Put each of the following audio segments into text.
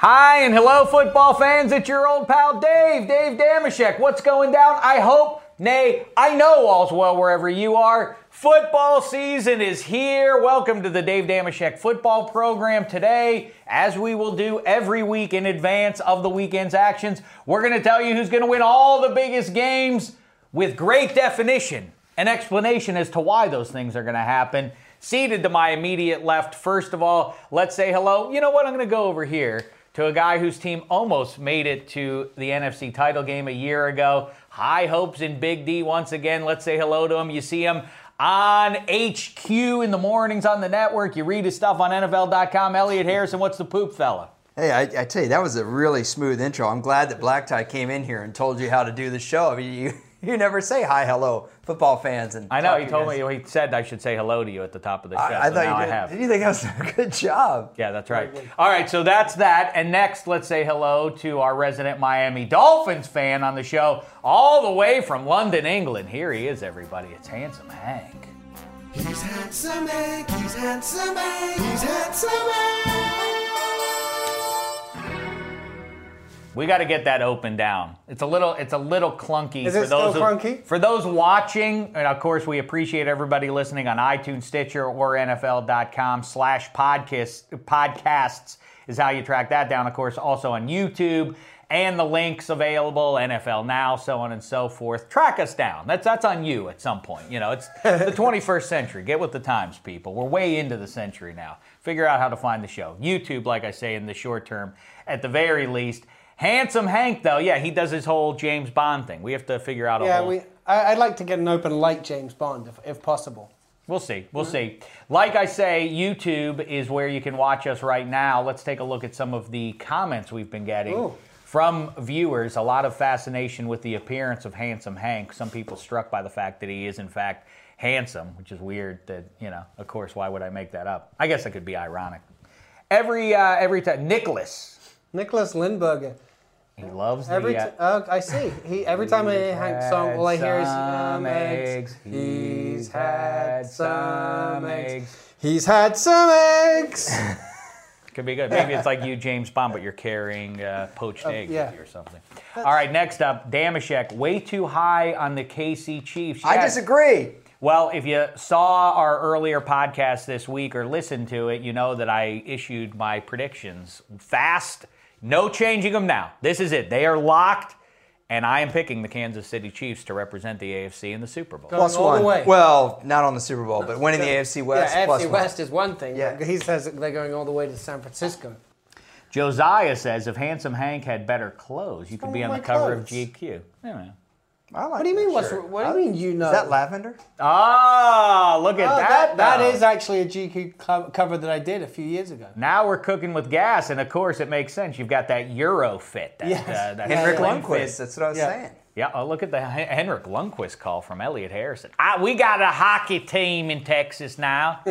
Hi and hello, football fans. It's your old pal Dave, Dave Dameshek. What's going down? I hope, nay, I know all's well wherever you are. Football season is here. Welcome to the Dave Dameshek football program today. As we will do every week in advance of the weekend's actions, we're going to tell you who's going to win all the biggest games with great definition and explanation as to why those things are going to happen. Seated to my immediate left, first of all, let's say hello. You know what? I'm going to go over here to a guy whose team almost made it to the NFC title game a year ago. High hopes in Big D once again. Let's say hello to him. You see him on HQ in the mornings on the network. You read his stuff on NFL.com. Elliot Harrison, what's the poop fella? Hey, I, I, tell you, that was a really smooth intro. I'm glad that Black Tie came in here and told you how to do the show. I mean, you, you never say hi, hello, football fans. And I know he told guys. me he said I should say hello to you at the top of the show. I, I so thought you did. I have. Did you think that was a good job? Yeah, that's right. All right, so that's that. And next, let's say hello to our resident Miami Dolphins fan on the show, all the way from London, England. Here he is, everybody. It's handsome Hank. He's handsome Hank. He's handsome Hank. He's handsome Hank. We got to get that open down. It's a little, it's a little clunky Is for it those still who- clunky? for those watching. And of course, we appreciate everybody listening on iTunes, Stitcher, or NFL.com/slash podcasts. Podcasts is how you track that down. Of course, also on YouTube and the links available, NFL Now, so on and so forth. Track us down. That's that's on you at some point. You know, it's the 21st century. Get with the times, people. We're way into the century now. Figure out how to find the show. YouTube, like I say, in the short term, at the very least. Handsome Hank, though, yeah, he does his whole James Bond thing. We have to figure out a Yeah, whole. we. I, I'd like to get an open like James Bond, if, if possible. We'll see. We'll see. Like I say, YouTube is where you can watch us right now. Let's take a look at some of the comments we've been getting Ooh. from viewers. A lot of fascination with the appearance of Handsome Hank. Some people struck by the fact that he is, in fact, handsome, which is weird. That you know, of course, why would I make that up? I guess it could be ironic. Every uh, every time, Nicholas, Nicholas Lindberger. he loves Every the. t- uh, I see. He every time I hear Hank song, all I hear is some um, eggs. He's had some eggs. eggs. He's had some eggs. Could be good. Maybe it's like you, James Bond, but you're carrying uh, poached eggs Oh, yeah. or something. All right, next up, Dameshek, way too high on the KC Chiefs. I disagree. Well, if you saw our earlier podcast this week or listened to it, you know that I issued my predictions fast. No changing them now. This is it. They are locked, and I am picking the Kansas City Chiefs to represent the AFC in the Super Bowl. Going all the way. Well, not on the Super Bowl, but winning the AFC West. yeah, plus AFC one. West is one thing. Yeah. He says they're going all the way to San Francisco. Josiah says if Handsome Hank had better clothes, you could be on the cover of? GQ. Yeah, man. I like What do you mean? What's shirt. what do you mean? You know Is that lavender? Ah, look at Oh, that. that, that though. is actually a GQ cover that I did a few years ago. Now we're cooking with gas, and of course it makes sense. You've got that Euro fit, that, Yes. uh, that Henrik slim Lundqvist. fit. That's what I was Yeah. saying. Yeah, oh, look at the Hen- Henrik Lundqvist call from Elliot Harrison. Ah, we got a hockey team in Texas now.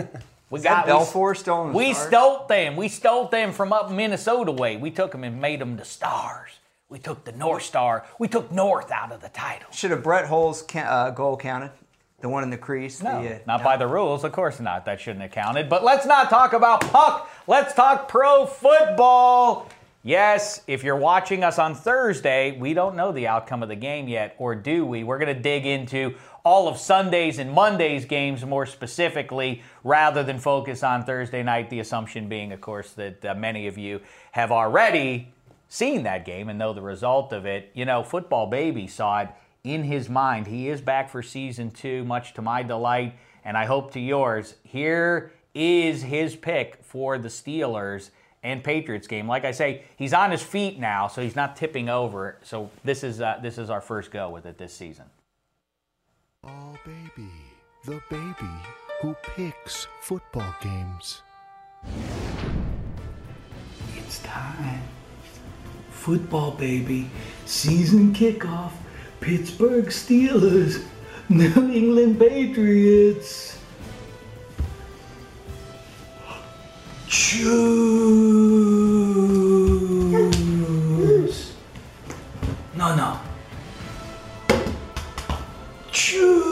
We that we- Belfour stolen the We stole them. We stole them from up Minnesota way. We took them and made them the Stars. We took the North Star. We took North out of the title. Should have Brett Hull's ca- uh, goal counted? The one in the crease? No, the, uh, not by the rules, of course not. That shouldn't have counted. But let's not talk about puck. Let's talk pro football. Yes, if you're watching us on Thursday, we don't know the outcome of the game yet, or do we? We're going to dig into all of Sunday's and Monday's games more specifically, rather than focus on Thursday night. The assumption being, of course, that uh, many of you have already seen that game and know the result of it. You know, football baby saw it in his mind. He is back for season two, much to my delight, and I hope to yours. Here is his pick for the Steelers and Patriots game. Like I say, he's on his feet now, so he's not tipping over. So this is uh, this is our first go with it this season. Oh, baby, the baby who picks football games. It's time. Football, baby. Season kickoff. Pittsburgh Steelers. New England Patriots. Choose. No, no. Choose.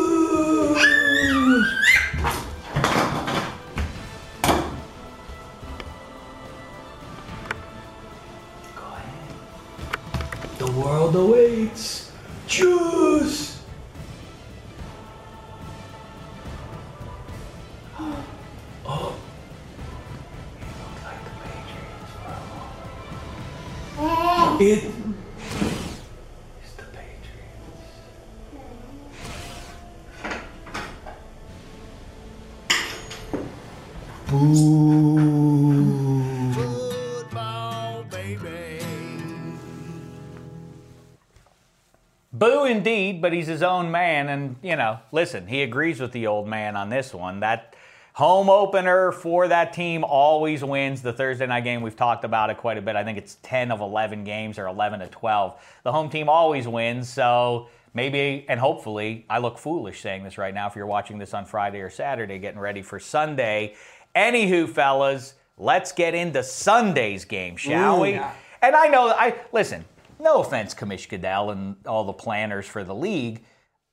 Indeed, but he's his own man. And, you know, listen, he agrees with the old man on this one. That home opener for that team always wins. The Thursday night game, we've talked about it quite a bit. I think it's 10 of 11 games or 11 to 12. The home team always wins. So maybe and hopefully, I look foolish saying this right now if you're watching this on Friday or Saturday, getting ready for Sunday. Anywho, fellas, let's get into Sunday's game, shall we? And I know, I listen. No offense, Commish Goodell and all the planners for the league.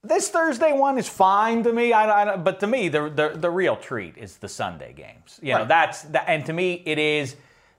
This Thursday one is fine to me. I, I, but to me, the, the the real treat is the Sunday games. You know, that's that, and to me, it is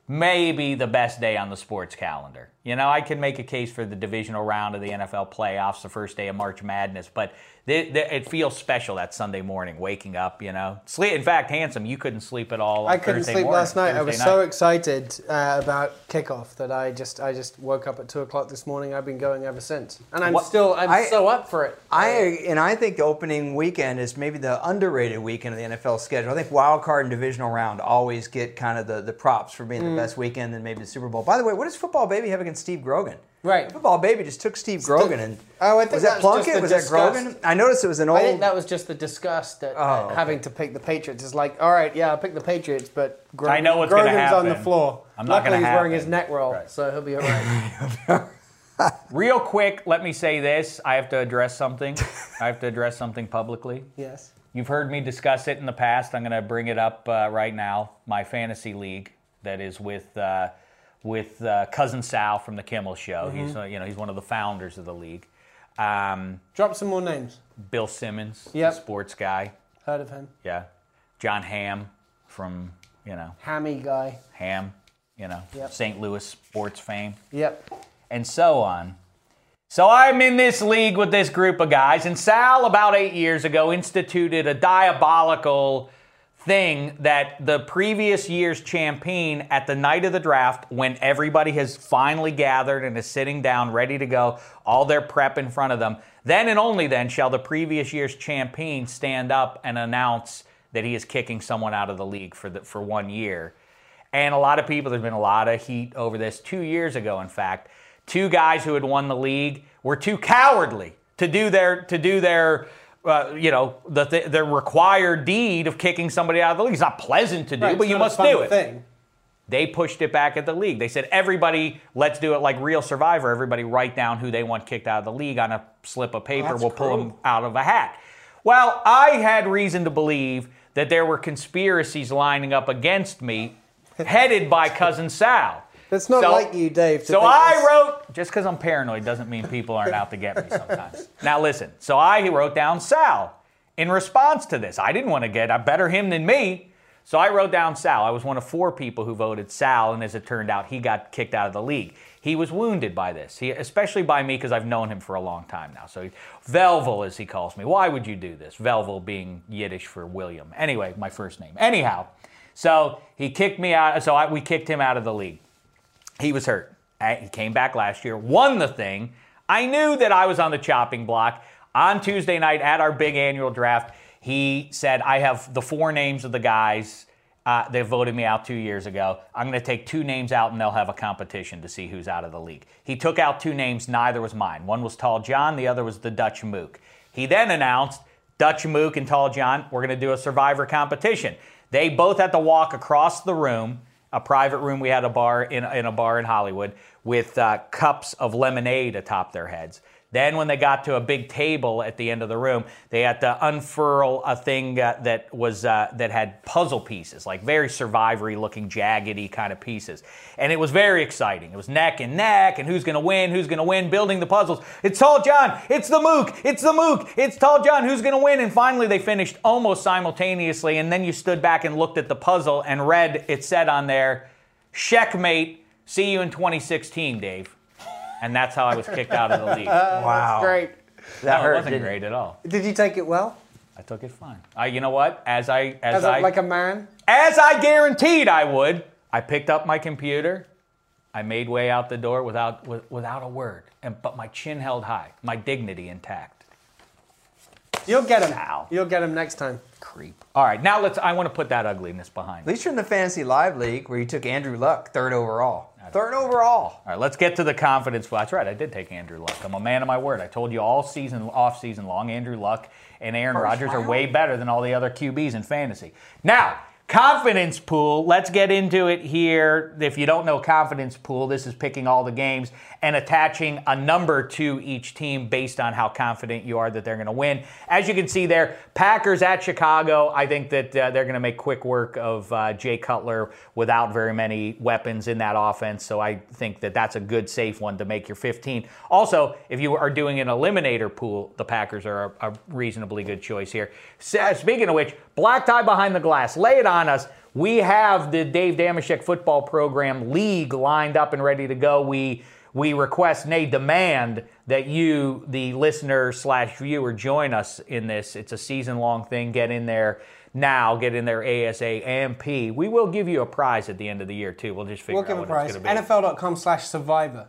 maybe the best day on the sports calendar. You know, I can make a case for the divisional round of the NFL playoffs, the first day of March Madness, but th- th- it feels special that Sunday morning, waking up. You know, sleep. In fact, handsome, you couldn't sleep at all. on I couldn't Thursday sleep morning, last night. I was Thursday so excited uh, about kickoff that I just I just woke up at two o'clock this morning. I've been going ever since, and I'm What- still I'm I- so up for it. I and I think opening weekend is maybe the underrated weekend of the NFL schedule. I think wild card and divisional round always get kind of the, the props for being the best weekend and maybe the Super Bowl. By the way, what does football baby have against Steve Grogan? Right. Football baby just took Steve Grogan and Oh, I think was that that's just Plunkett? the Was that. Grogan? I noticed it was an old. I think that was just the disgust at Oh, okay. having to pick the Patriots. It's like, all right, yeah, I'll pick the Patriots, but Grogan, I know what's gonna Grogan's on the floor. I'm not Luckily, gonna he's wearing his neck roll, Right. so he'll be all right. Real quick, let me say this. I have to address something. I have to address something publicly. yes. You've heard me discuss it in the past. I'm going to bring it up uh, right now. My fantasy league that is with uh, with uh, cousin Sal from the Kimmel Show. Mm-hmm. He's uh, you know he's one of the founders of the league. Um, Drop some more names. Bill Simmons, Yep. sports guy. Heard of him? Yeah, Jon Hamm from you know Hammy guy. Hamm, you know Yep. St. Louis sports fame. Yep. and so on. So I'm in this league with this group of guys, and Sal, about eight years ago, instituted a diabolical thing that the previous year's champion at the night of the draft, when everybody has finally gathered and is sitting down ready to go, all their prep in front of them, then and only then shall the previous year's champion stand up and announce that he is kicking someone out of the league for the, for one year. And a lot of people, there's been a lot of heat over this. Two years ago, in fact, two guys who had won the league were too cowardly to do their to do their uh, you know the th- their required deed of kicking somebody out of the league. It's not pleasant to do, Right, but you must do it. Thing. They pushed it back at the league. They said, everybody, let's do it like real Survivor. Everybody write down who they want kicked out of the league on a slip of paper. that's we'll pull them out of a hat. Well, I had reason to believe that there were conspiracies lining up against me, headed by cousin Sal. That's not So- like you, Dave. So I wrote, just because I'm paranoid doesn't mean people aren't out to get me sometimes. now listen, so I wrote down Sal in response to this. I didn't want to get, I better him than me. So I wrote down Sal. I was one of four people who voted Sal, and as it turned out, he got kicked out of the league. He was wounded by this, he, especially by me because I've known him for a long time now. So, Velvel, as he calls me. Why would you do this? Velvel being Yiddish for William. Anyway, my first name. Anyhow, so he kicked me out. So I, we kicked him out of the league he was hurt. He came back last year, won the thing. I knew that I was on the chopping block. On Tuesday night at our big annual draft, he said, I have the four names of the guys uh, that voted me out two years ago. I'm going to take two names out and they'll have a competition to see who's out of the league. He took out two names, neither was mine. One was Tall John, the other was the Dutch Mook. He then announced Dutch Mook and Tall John, we're going to do a survivor competition. They both had to walk across the room a private room. We had a bar in, in a bar in Hollywood with uh, cups of lemonade atop their heads. Then, when they got to a big table at the end of the room, they had to unfurl a thing uh, that was uh, that had puzzle pieces, like very survivory looking, jaggedy kind of pieces, and it was very exciting. It was neck and neck, and who's going to win? Who's going to win? Building the puzzles. It's Tall John. It's the Mook. It's the Mook. It's Tall John. Who's going to win? And finally, they finished almost simultaneously, and then you stood back and looked at the puzzle and read it said on there, "Checkmate. See you in 2016, Dave." And that's how I was kicked out of the league. Uh, wow. Great. That no, hurt. it wasn't didn't it? great at all. Did you take it well? I took it fine. I, you know what? As I as, As a, I like a man? as I guaranteed I would, I picked up my computer. I made way out the door without with, without a word, and but my chin held high, my dignity intact. You'll get him. Sal. You'll get him next time. Creep. All right, now let's. I want to put that ugliness behind. At least you're in the Fantasy Live League where you took Andrew Luck third overall. Third overall. All right, let's get to the confidence. Well, that's right. I did take Andrew Luck. I'm a man of my word. I told you all season, off season long, Andrew Luck and Aaron First Rodgers are way better than all the other QBs in fantasy. Now, confidence pool. Let's get into it here. If you don't know confidence pool, this is picking all the games and attaching a number to each team based on how confident you are that they're going to win. As you can see there, Packers at Chicago. I think that uh, they're going to make quick work of uh, Jay Cutler without very many weapons in that offense. So I think that that's a good, safe one to make your 15. Also, if you are doing an eliminator pool, the Packers are a, a reasonably good choice here. S- Speaking of which, black tie behind the glass. Lay it on us. We have the Dave Dameshek football program league lined up and ready to go. We we request, nay, demand that you, the listener slash viewer, join us in this. It's a season long thing. Get in there now. Get in there ASA AMP. We will give you a prize at the end of the year too. We'll just figure We'll give out a what prize. it's going to be. NFL.com slash survivor.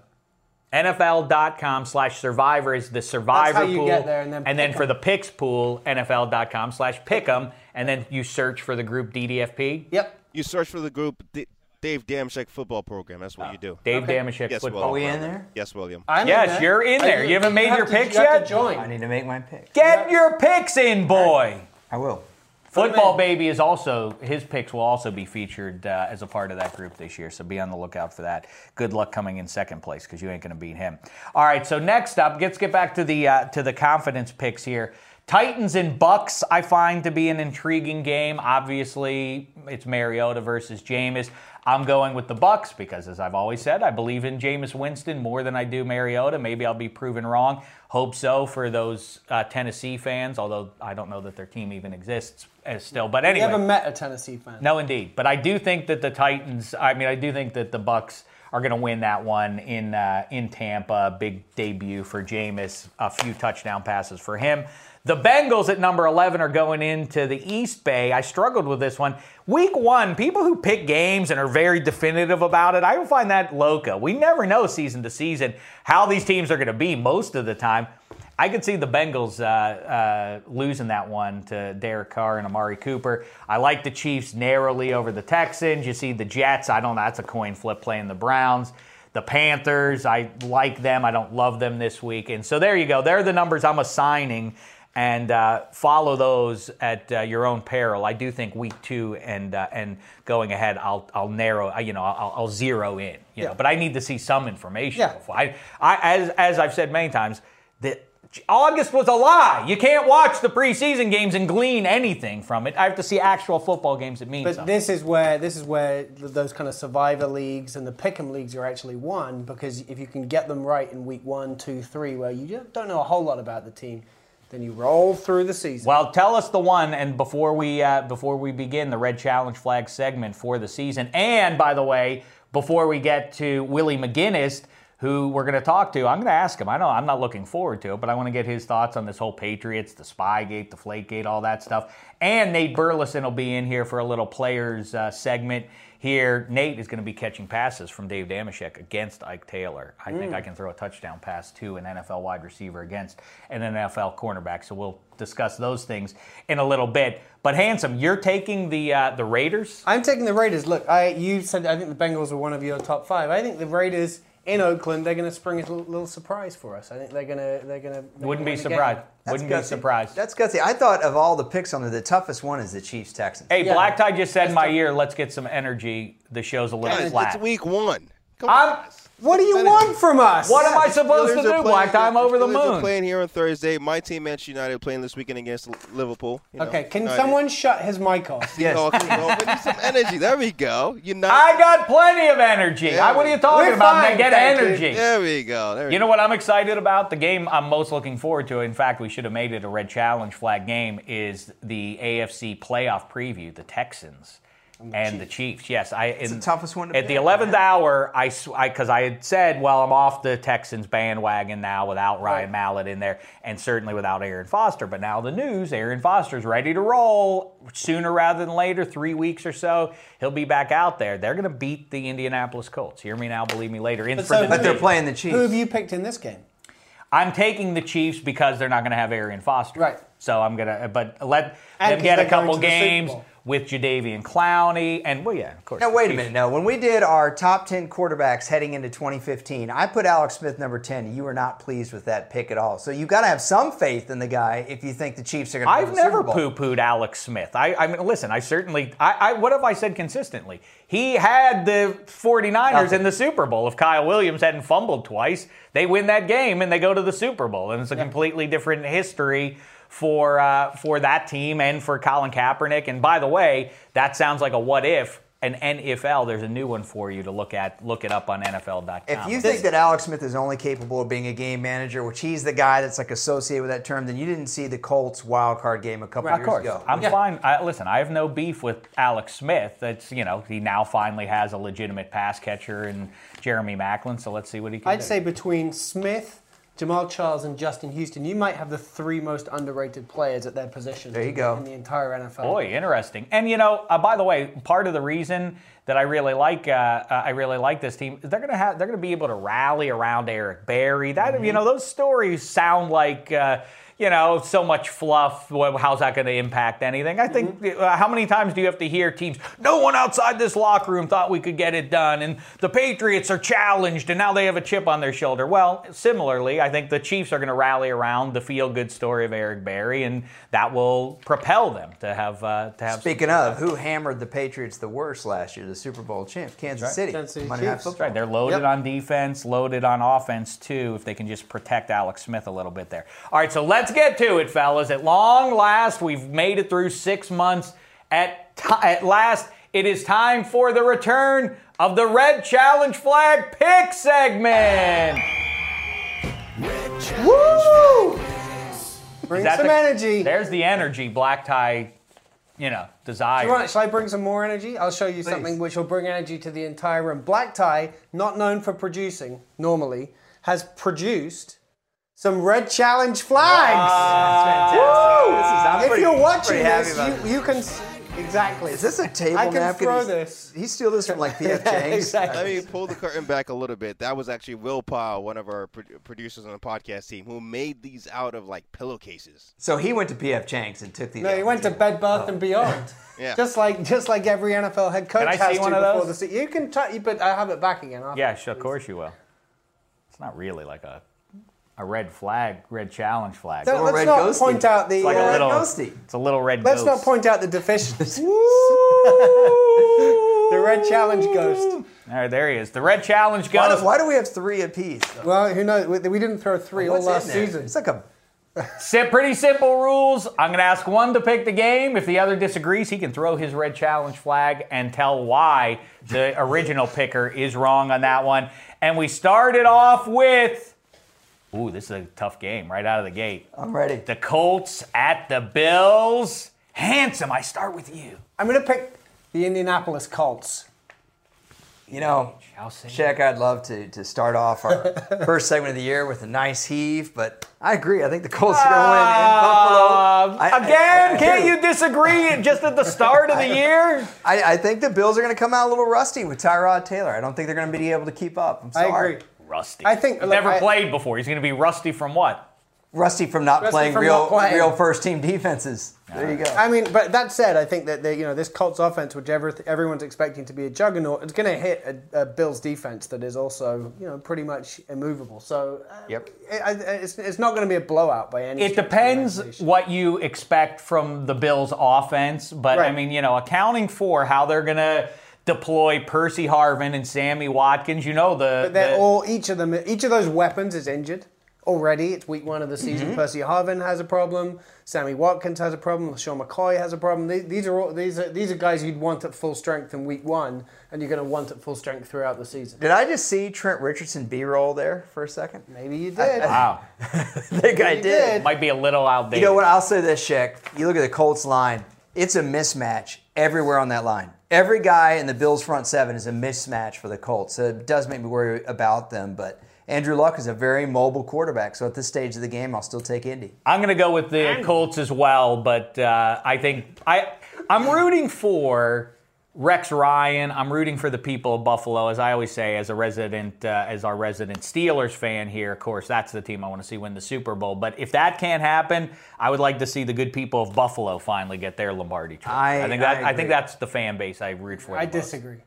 NFL.com slash survivor is the survivor That's how you pool. get there, and then pick for 'em. the picks pool, NFL.com slash pick'em, and then you search for the group DDFP. Yep. You search for the group D- Dave Dameshek football program. That's what you do. Dave Okay. Dameshek Yes, football. Are we in there? Yes, William. I'm Yes, in you're in there. You haven't made have your to- picks you have yet? to join. I need to make my pick. Get your picks in, boy. I will. Football Baby is also his picks will also be featured uh, as a part of that group this year, so be on the lookout for that. Good luck coming in second place because you ain't going to beat him. All right, so next up, let's get back to the uh, to the confidence picks here. Titans and Bucks, I find to be an intriguing game. Obviously, it's Mariota versus Jameis. I'm going with the Bucks because, as I've always said, I believe in Jameis Winston more than I do Mariota. Maybe I'll be proven wrong. Hope so for those uh, Tennessee fans, although I don't know that their team even exists as still. But anyway, You ever met a Tennessee fan? no, indeed. But I do think that the Titans. I mean, I do think that the Bucks are going to win that one in uh, in Tampa. Big debut for Jameis. A few touchdown passes for him. The Bengals at number 11 are going into the East Bay. I struggled with this one. Week one, people who pick games and are very definitive about it, I find that loca. We never know season to season how these teams are going to be most of the time. I could see the Bengals uh, uh, losing that one to Derek Carr and Amari Cooper. I like the Chiefs narrowly over the Texans. You see the Jets. I don't know. That's a coin flip playing the Browns. The Panthers. I like them. I don't love them this week. And so there you go. They're the numbers I'm assigning and uh, follow those at uh, your own peril. I do think week two and uh, and going ahead, I'll I'll narrow, uh, you know, I'll, I'll zero in, you know, but I need to see some information. Yeah. Before. I, I as as I've said many times, that August was a lie. You can't watch the preseason games and glean anything from it. I have to see actual football games that mean But something. this is where this is where those kind of survivor leagues and the pick'em leagues are actually won because if you can get them right in week one, two, three, where you don't know a whole lot about the team, then you roll through the season. Well, tell us the one, and before we uh, before we begin the red challenge flag segment for the season, and by the way, before we get to Willie McGinest, who we're going to talk to, I'm going to ask him. I know I'm not looking forward to it, but I want to get his thoughts on this whole Patriots, the Spygate, the Flakegate, all that stuff. And Nate Burleson will be in here for a little players uh, segment. Here, Nate is going to be catching passes from Dave Dameshek against Ike Taylor. I think I can throw a touchdown pass to an NFL wide receiver against an NFL cornerback. So we'll discuss those things in a little bit. But handsome, you're taking the uh, the Raiders. I'm taking the Raiders. Look, I you said I think the Bengals were one of your top five. I think the Raiders in Oakland they're going to spring a little, little surprise for us. I think they're going to they're going to Wouldn't be surprised. Wouldn't be surprised. That's gutsy. I thought of all the picks on there, the toughest one is the Chiefs Texans. Hey, Yeah. Black Tie just said in my ear, let's get some energy. The show's a little Guys, flat. it's week one. Come I'm- on. Guys. What do you want from us? What am I supposed to Steelers are do, playing- Black Tie? I'm over the Steelers are moon. playing here on Thursday. My team, Manchester United, playing this weekend against Liverpool. you know. Okay, can United. someone shut his mic off? Yes. Oh, come on, we need some energy. There we go. United. I got plenty of energy. Yeah. I, what are you talking We're about? fine, Get thank you. energy. There we go. There we You know what I'm excited about? The game I'm most looking forward to. In fact, we should have made it a red challenge flag game. Is the AFC playoff preview? The Texans and the Chiefs. Yes, I. It's the toughest one to At the 11th hour, I because I, had said, well, I'm off the Texans bandwagon now without Ryan Mallett in there, and certainly without Arian Foster. But now the news: Arian Foster's ready to roll sooner rather than later. Three weeks or so, he'll be back out there. They're going to beat the Indianapolis Colts. Hear me now, believe me later. In But so- the But they're playing the Chiefs. Who have you picked in this game? I'm taking the Chiefs because they're not going to have Arian Foster. Right. So I'm gonna, but let And them 'cause get a couple to the games Bowl. With Jadeveon Clowney, and well, yeah, of course. Now wait a minute. No, when we did our top ten quarterbacks heading into 2015, I put Alex Smith number 10. You were not pleased with that pick at all. So you've got to have some faith in the guy if you think the Chiefs are going to. I've never poo-pooed Alex Smith. I, I mean, listen, I certainly, I, I, what have I said consistently? He had the 49ers Nothing. in the Super Bowl. If Kyle Williams hadn't fumbled twice, they win that game and they go to the Super Bowl. And it's a completely different history for uh, for that team and for Colin Kaepernick. And by the way, that sounds like a what if. An NFL, there's a new one for you to look at. Look it up on NFL.com. If you think that Alex Smith is only capable of being a game manager, which he's the guy that's like associated with that term, then you didn't see the Colts wild card game a couple Of years course, ago. I'm fine. I, listen, I have no beef with Alex Smith. That's you know he now finally has a legitimate pass catcher in Jeremy Maclin. So let's see what he can I'd do. say between Smith, Jamaal Charles, and Justin Houston, you might have the three most underrated players at their position. There you go. In the entire NFL. Boy, interesting. And you know, uh, by the way, part of the reason that I really like uh, uh, I really like this team is they're gonna have they're gonna be able to rally around Eric Berry. That Mm-hmm. you know, those stories sound like. You know, so much fluff. Well, How's that going to impact anything? I think. Mm-hmm. Uh, how many times do you have to hear teams? No one outside this locker room thought we could get it done, and the Patriots are challenged, and now they have a chip on their shoulder. Well, similarly, I think the Chiefs are going to rally around the feel-good story of Eric Berry, and that will propel them to have uh, to have. Speaking of, who hammered the Patriots the worst last year? The Super Bowl champs, Kansas City. Kansas City Monday Night Chiefs. Football. That's right. They're loaded Yep. on defense, loaded on offense too. If they can just protect Alex Smith a little bit there. All right, so let's get to it, fellas. At long last, we've made it through six months. At ti at last, it is time for the return of the Red Challenge Flag Pick segment. Woo! Bring some the- energy. There's the energy, black tie. You know, desire. Right, shall I bring some more energy? I'll show you something which will bring energy to the entire room. Black Tie, not known for producing normally, has produced some Red Challenge flags. That's fantastic. This is, I'm if pretty- you're watching this, you, you can s- exactly. Is this a table I can napkin? throw He's- this. He steal this from like PF Chang's? exactly. Let me pull the curtain back a little bit. That was actually Will Powell, one of our pro- producers on the podcast team, who made these out of like pillowcases. So he went to PF Chang's and took these. No, he went to Bed Bath and Beyond. Yeah. Just like just like every NFL head coach Can I has see one to of before those? the se- You can, t- but I have it back again. After. Yeah, sure, of course you will. It's not really like a a red flag, red challenge flag. Don't- let's red not ghosty. point out the. It's like a uh, little, ghosty. it's a little red ghost. let's ghost. not point out the deficiencies. the red challenge ghost. All right, there he is. The red challenge Why do, why do we have three apiece? Well, who knows? We, we didn't throw three all last season. It's like a Si- pretty simple rules. I'm going to ask one to pick the game. If the other disagrees, he can throw his red challenge flag and tell why the original picker is wrong on that one. And we started off with. Ooh, this is a tough game right out of the gate. I'm ready. The Colts at the Bills. Handsome, I start with you. I'm going to pick the Indianapolis Colts. You know, Shaq, I'd love to, to start off our first segment of the year with a nice heave, but I agree. I think the Colts are going to win in Buffalo. I- Um, Again, I- I can't you disagree just at the start of the year? I, I think the Bills are going to come out a little rusty with Tyrod Taylor. I don't think they're going to be able to keep up. I'm I agree. Rusty. I think- He's look, never I- played before. He's going to be rusty from what? Rusty from not Rusty playing from real not playing. real first team defenses. There you go. I mean, but that said, I think that the, you know this Colts offense, which ever, everyone's expecting to be a juggernaut, it's going to hit a, a Bills defense that is also you know pretty much immovable. So uh, Yep. it, it's, it's not going to be a blowout by any. Means. It stretch of the depends what you expect from the Bills' offense, but I mean, you know, accounting for how they're going to deploy Percy Harvin and Sammy Watkins, you know the, But they're the- all each of them. Each of those weapons is injured already. It's week one of the season. Mm-hmm. Percy Harvin has a problem. Sammy Watkins has a problem. Sean McCoy has a problem. These, these are all these are these are guys you'd want at full strength in week one, and you're going to want at full strength throughout the season. Did I just see Trent Richardson B-roll there for a second? Maybe you did. wow, I think I did. did. might be a little outdated. You know what? I'll say this, Shaq. You look at the Colts line. It's a mismatch everywhere on that line. Every guy in the Bills front seven is a mismatch for the Colts. So it does make me worry about them. But Andrew Luck is a very mobile quarterback. So at this stage of the game, I'll still take Indy. I'm going to go with the Colts as well, but uh, I think I I'm rooting for Rex Ryan. I'm rooting for the people of Buffalo, as I always say, as a resident, uh, as our resident Steelers fan here. Of course, that's the team I want to see win the Super Bowl. But if that can't happen, I would like to see the good people of Buffalo finally get their Lombardi trophy. I- think that I I, think that's the fan base I root for. I the most. disagree.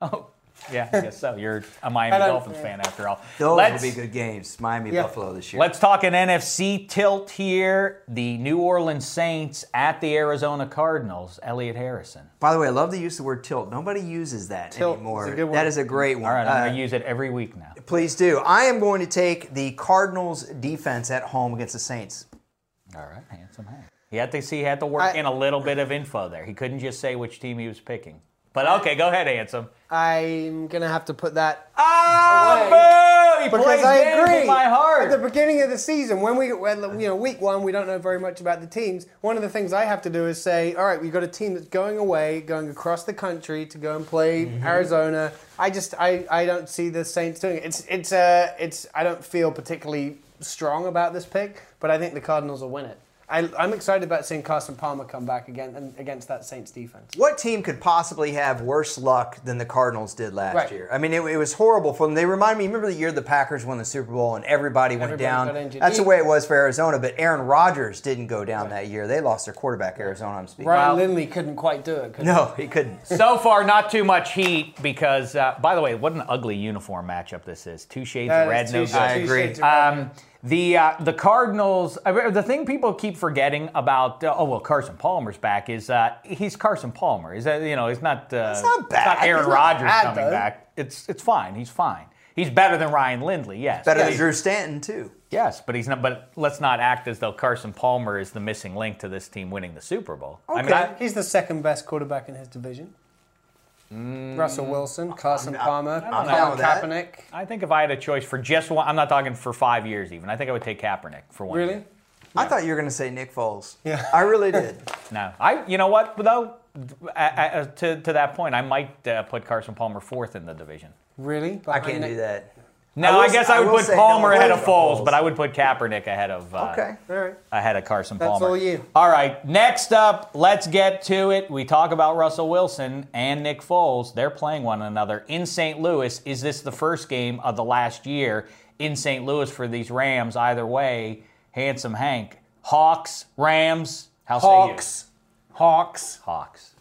Oh, yeah, I guess so. You're a Miami Dolphins fan after all. Those Let's- will be good games. Miami Yeah. Buffalo this year. Let's talk an NFC tilt here. The New Orleans Saints at the Arizona Cardinals. Elliot Harrison. By the way, I love the use of the word tilt. Nobody uses that Tilt anymore. is a good one. That is a great one. All right, I'm Uh, going to use it every week now. Please do. I am going to take the Cardinals defense at home against the Saints. All right, handsome Hank. He had to see, he had to work I- in a little bit of info there. He couldn't just say which team he was picking. But okay, go ahead, handsome. I'm going to have to put that Ah, Away. boo! He because I agree. with my At the beginning of the season, when we, when, you know, week one, we don't know very much about the teams. One of the things I have to do is say, all right, we've got a team that's going away, going across the country to go and play Mm-hmm. Arizona. I just, I, I don't see the Saints doing it. It's, it's, uh, it's, I don't feel particularly strong about this pick, but I think the Cardinals will win it. I, I'm excited about seeing Carson Palmer come back again and against that Saints defense. What team could possibly have worse luck than the Cardinals did last Right. year? I mean, it, it was horrible for them. They remind me, remember the year the Packers won the Super Bowl and everybody went Everybody down? got. That's the way it was for Arizona, but Aaron Rodgers didn't go down that year. They lost their quarterback, Arizona, I'm speaking. Ryan Well- Lindley couldn't quite do it. No, he couldn't. So far, not too much heat because, uh, by the way, what an ugly uniform matchup this is. Two shades That of red, is no two- good. I two agree. Shades of red. The uh, the Cardinals. uh, The thing people keep forgetting about uh, oh well Carson Palmer's back is uh, he's Carson Palmer. Is that you know he's not. Uh, That's not it's bad. Aaron Rodgers coming though. back. It's it's fine. He's fine. He's better than Ryan Lindley. Yes. Better Yes. than Drew Stanton, too. Yes, but he's not. But let's not act as though Carson Palmer is the missing link to this team winning the Super Bowl. I mean, I, He's the second best quarterback in his division. Russell Wilson, Carson Palmer, I'm Colin down that. Kaepernick. I think if I had a choice for just one, I'm not talking for five years even. I think I would take Kaepernick for one. Really? year. I thought you were going to say Nick Foles. Yeah. I really did. No, I. You know what though? Uh, uh, to to that point, I might uh, put Carson Palmer fourth in the division. Really? I can't Nick- do that. No, I I, will guess I would put Palmer ahead of Foles, Foles. but I would put Kaepernick ahead of uh, Okay. All right. ahead of Carson Palmer. That's all you. All right, next up, let's get to it. We talk about Russell Wilson and Nick Foles. They're playing one another in St. Louis. Is this the first game of the last year in St. Louis for these Rams? Either way, handsome Hank. Hawks, Rams. How say you? Hawks. Hawks. Hawks.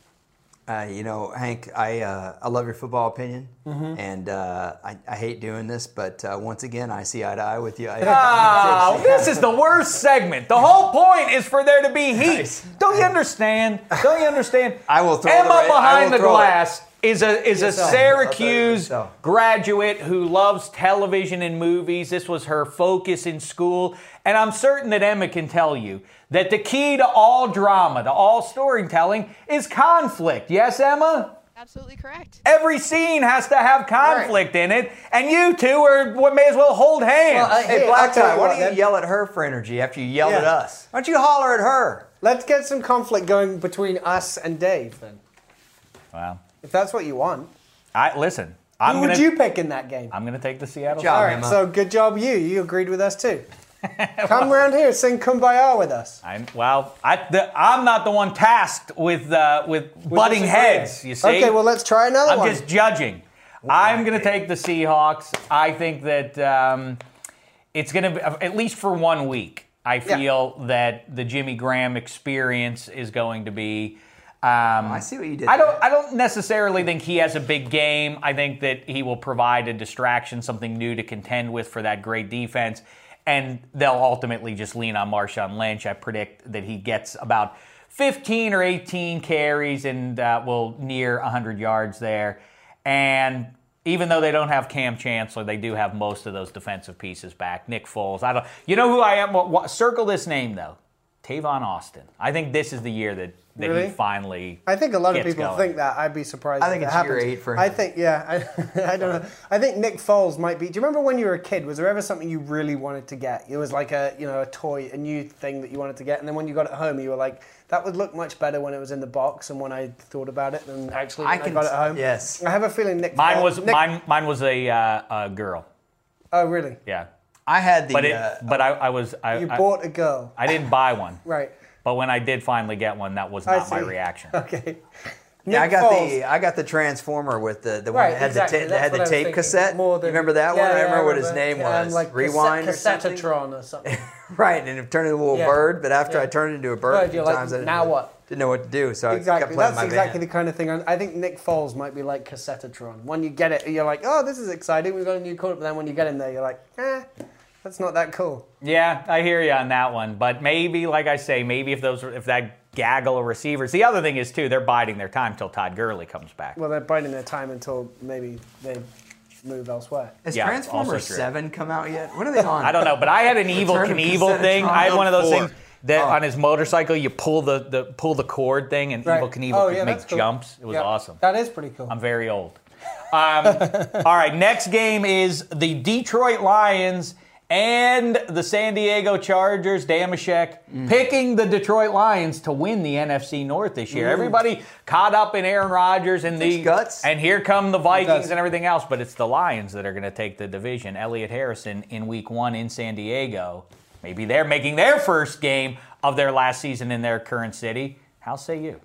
Uh, you know, Hank, I uh, I love your football opinion, Mm-hmm. and uh, I, I hate doing this, but uh, once again, I see eye to eye with you. I, Oh, this is the worst segment. The whole point is for there to be heat. Nice. Don't you understand? Don't you understand? I will throw Emma the ra- behind the glass is a is a Yourself. Syracuse I'll throw it graduate who loves television and movies. This was her focus in school, and I'm certain that Emma can tell you that the key to all drama, to all storytelling, is conflict. Yes, Emma. Absolutely correct. Every scene has to have conflict in it, and you two are what may as well hold hands. Well, I- Hey, Hey, Black Tie, why don't you then. yell at her for energy after you yelled at us? Why don't you holler at her? Let's get some conflict going between us and Dave then. wow. If that's what you want. I listen. I'm Who gonna would you pick in that game? I'm gonna take the Seattle. Good job, All right, Emma. so good job you. You agreed with us too. Come around here, sing Kumbaya with us. I'm, well, I, the, I'm not the one tasked with uh, with butting heads. You see? Okay, well let's try another I'm one. just judging. I'm going to take the Seahawks. I think that um, it's going to be, at least for one week. I Yeah. feel that the Jimmy Graham experience is going to be. Um, I see what you did I don't. there. I don't necessarily think he has a big game. I think that he will provide a distraction, something new to contend with for that great defense, and they'll ultimately just lean on Marshawn Lynch. I predict that he gets about 15 or 18 carries and uh, will near 100 yards there. And even though they don't have Kam Chancellor, they do have most of those defensive pieces back. Nick Foles. I don't. You know who I am? What- circle this name though. Tavon Austin. I think this is the year that, that Really? he finally. I think a lot of people going. think that. I'd be surprised. I think if it's that year happens. eight for I think, yeah, I, I don't know. I think Nick Foles might be. Do you remember when you were a kid? Was there ever something you really wanted to get? It was like a, you know, a toy, a new thing that you wanted to get, and then when you got it home, you were like, that would look much better when it was in the box and when I thought about it than actually when I I, can got it home. yes. I have a feeling Nick. Mine Foles- was Nick- mine. Mine was a, uh, a girl. Oh, really? Yeah, I had the. but it. uh, but I, I was. I, You I, bought a girl, I didn't buy one. right? But when I did finally get one, that was I not my reaction. Okay. yeah, I got Foles. the I got the transformer with the the one Right, that had exactly. the ta- that That's had what the I was tape thinking. cassette. More you remember that Yeah, one? I yeah, remember what his name Um, was. like Rewind or cassette, something. Cassette-a-tron or something. Right, and it turned into a little Yeah. bird. But after Yeah. I turned it into a bird, Bird, a few you're like, times I didn't now know- what? Didn't know what to do, so I kept Exactly. playing That's my exactly band. the kind of thing. I I think Nick Foles might be like Cassettatron. When you get it, you're like, oh, this is exciting. We've got a new corner. But then when you get in there, you're like, eh, that's not that cool. Yeah, I hear you on that one. But maybe, like I say, maybe if those, if that gaggle of receivers. The other thing is too, they're biding their time till Todd Gurley comes back. Well, they're biding their time until maybe they move elsewhere. Has Yeah, Transformers. Seven come out yet? When are they on? I don't know, but I had an evil Return of Knievel thing. I had one of those Four. things that Oh. on his motorcycle you pull the, the pull the cord thing and Evel Knievel Oh, could yeah, make cool. jumps. It was awesome. That is pretty cool. I'm very old. Um, all right, next game is the Detroit Lions and the San Diego Chargers. Dameshek Mm. picking the Detroit Lions to win the NFC North this year. Everybody caught up in Aaron Rodgers and the guts. and here come the Vikings and everything else, but it's the Lions that are going to take the division. Elliot Harrison in Week One in San Diego. Maybe they're making their first game of their last season in their current city. How say you?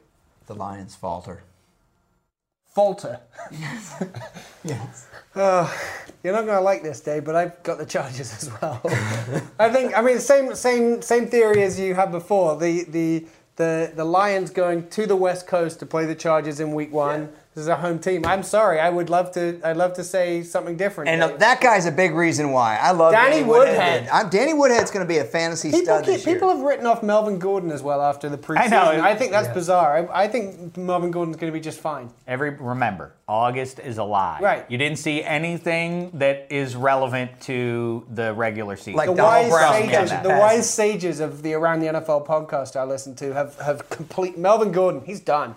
The Lions falter. Falter. Oh, you're not going to like this, Dave, but I've got the Chargers as well. I think, I mean, same same same theory as you had before. The the the the Lions going to the West Coast to play the Chargers in Week One. This is a home team. I'm sorry. I would love to. I'd love to say something different. And uh, Dave. that guy's a big reason why. I love Danny Danny, Woodhead. I'm, Danny Woodhead's going to be a fantasy People, stud keep, this year. people have written off Melvin Gordon as well after the preseason. I know. I think that's bizarre. I, I think Melvin Gordon's going to be just fine. Every remember, August is a lie. Right. You didn't see anything that is relevant to the regular season. Like the Donald wise Brown sages, the wise sages of the Around the NFL podcast I listen to have have complete. Melvin Gordon, he's done.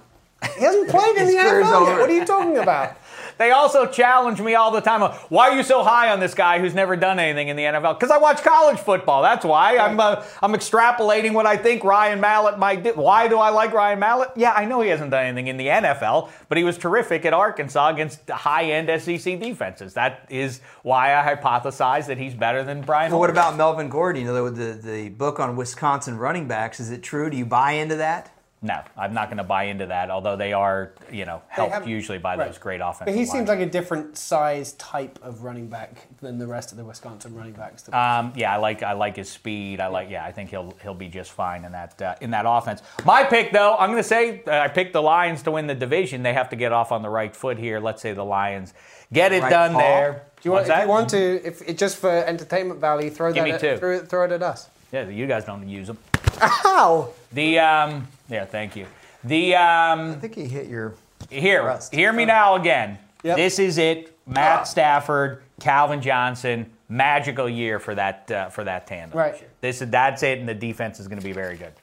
He hasn't played in the NFL yet. What are you talking about? They also challenge me all the time. Why are you so high on this guy who's never done anything in the NFL? Because I watch college football. That's why I'm uh, I'm extrapolating what I think Ryan Mallett might do. Why do I like Ryan Mallett? Yeah, I know he hasn't done anything in the NFL, but he was terrific at Arkansas against high-end SEC defenses. That is why I hypothesize that he's better than Brian. Well, what about Melvin Gordon? You know, the, the, the book on Wisconsin running backs. Is it true? Do you buy into that? No, I'm not going to buy into that. Although they are, you know, helped have- usually by right. those great offensive. But he seems lines. like a different size type of running back than the rest of the Wisconsin running backs. that- Um, yeah, I like I like his speed. I like yeah, I think he'll he'll be just fine in that uh, in that offense. My pick though, I'm going to say uh, I picked the Lions to win the division. They have to get off on the right foot here. Let's say the Lions get it Right done call. there. Do you want, if you want to, if it, just for entertainment value, throw Give that me at. Throw, it- throw it at us. Yeah, you guys don't use them. How? The um, yeah, thank you. The um, I think he hit your. Here, Rust. hear me now again. Yep. This is it. Matt Stafford, Calvin Johnson, magical year for that uh, for that tandem. Right. This is that's it, and the defense is going to be very good.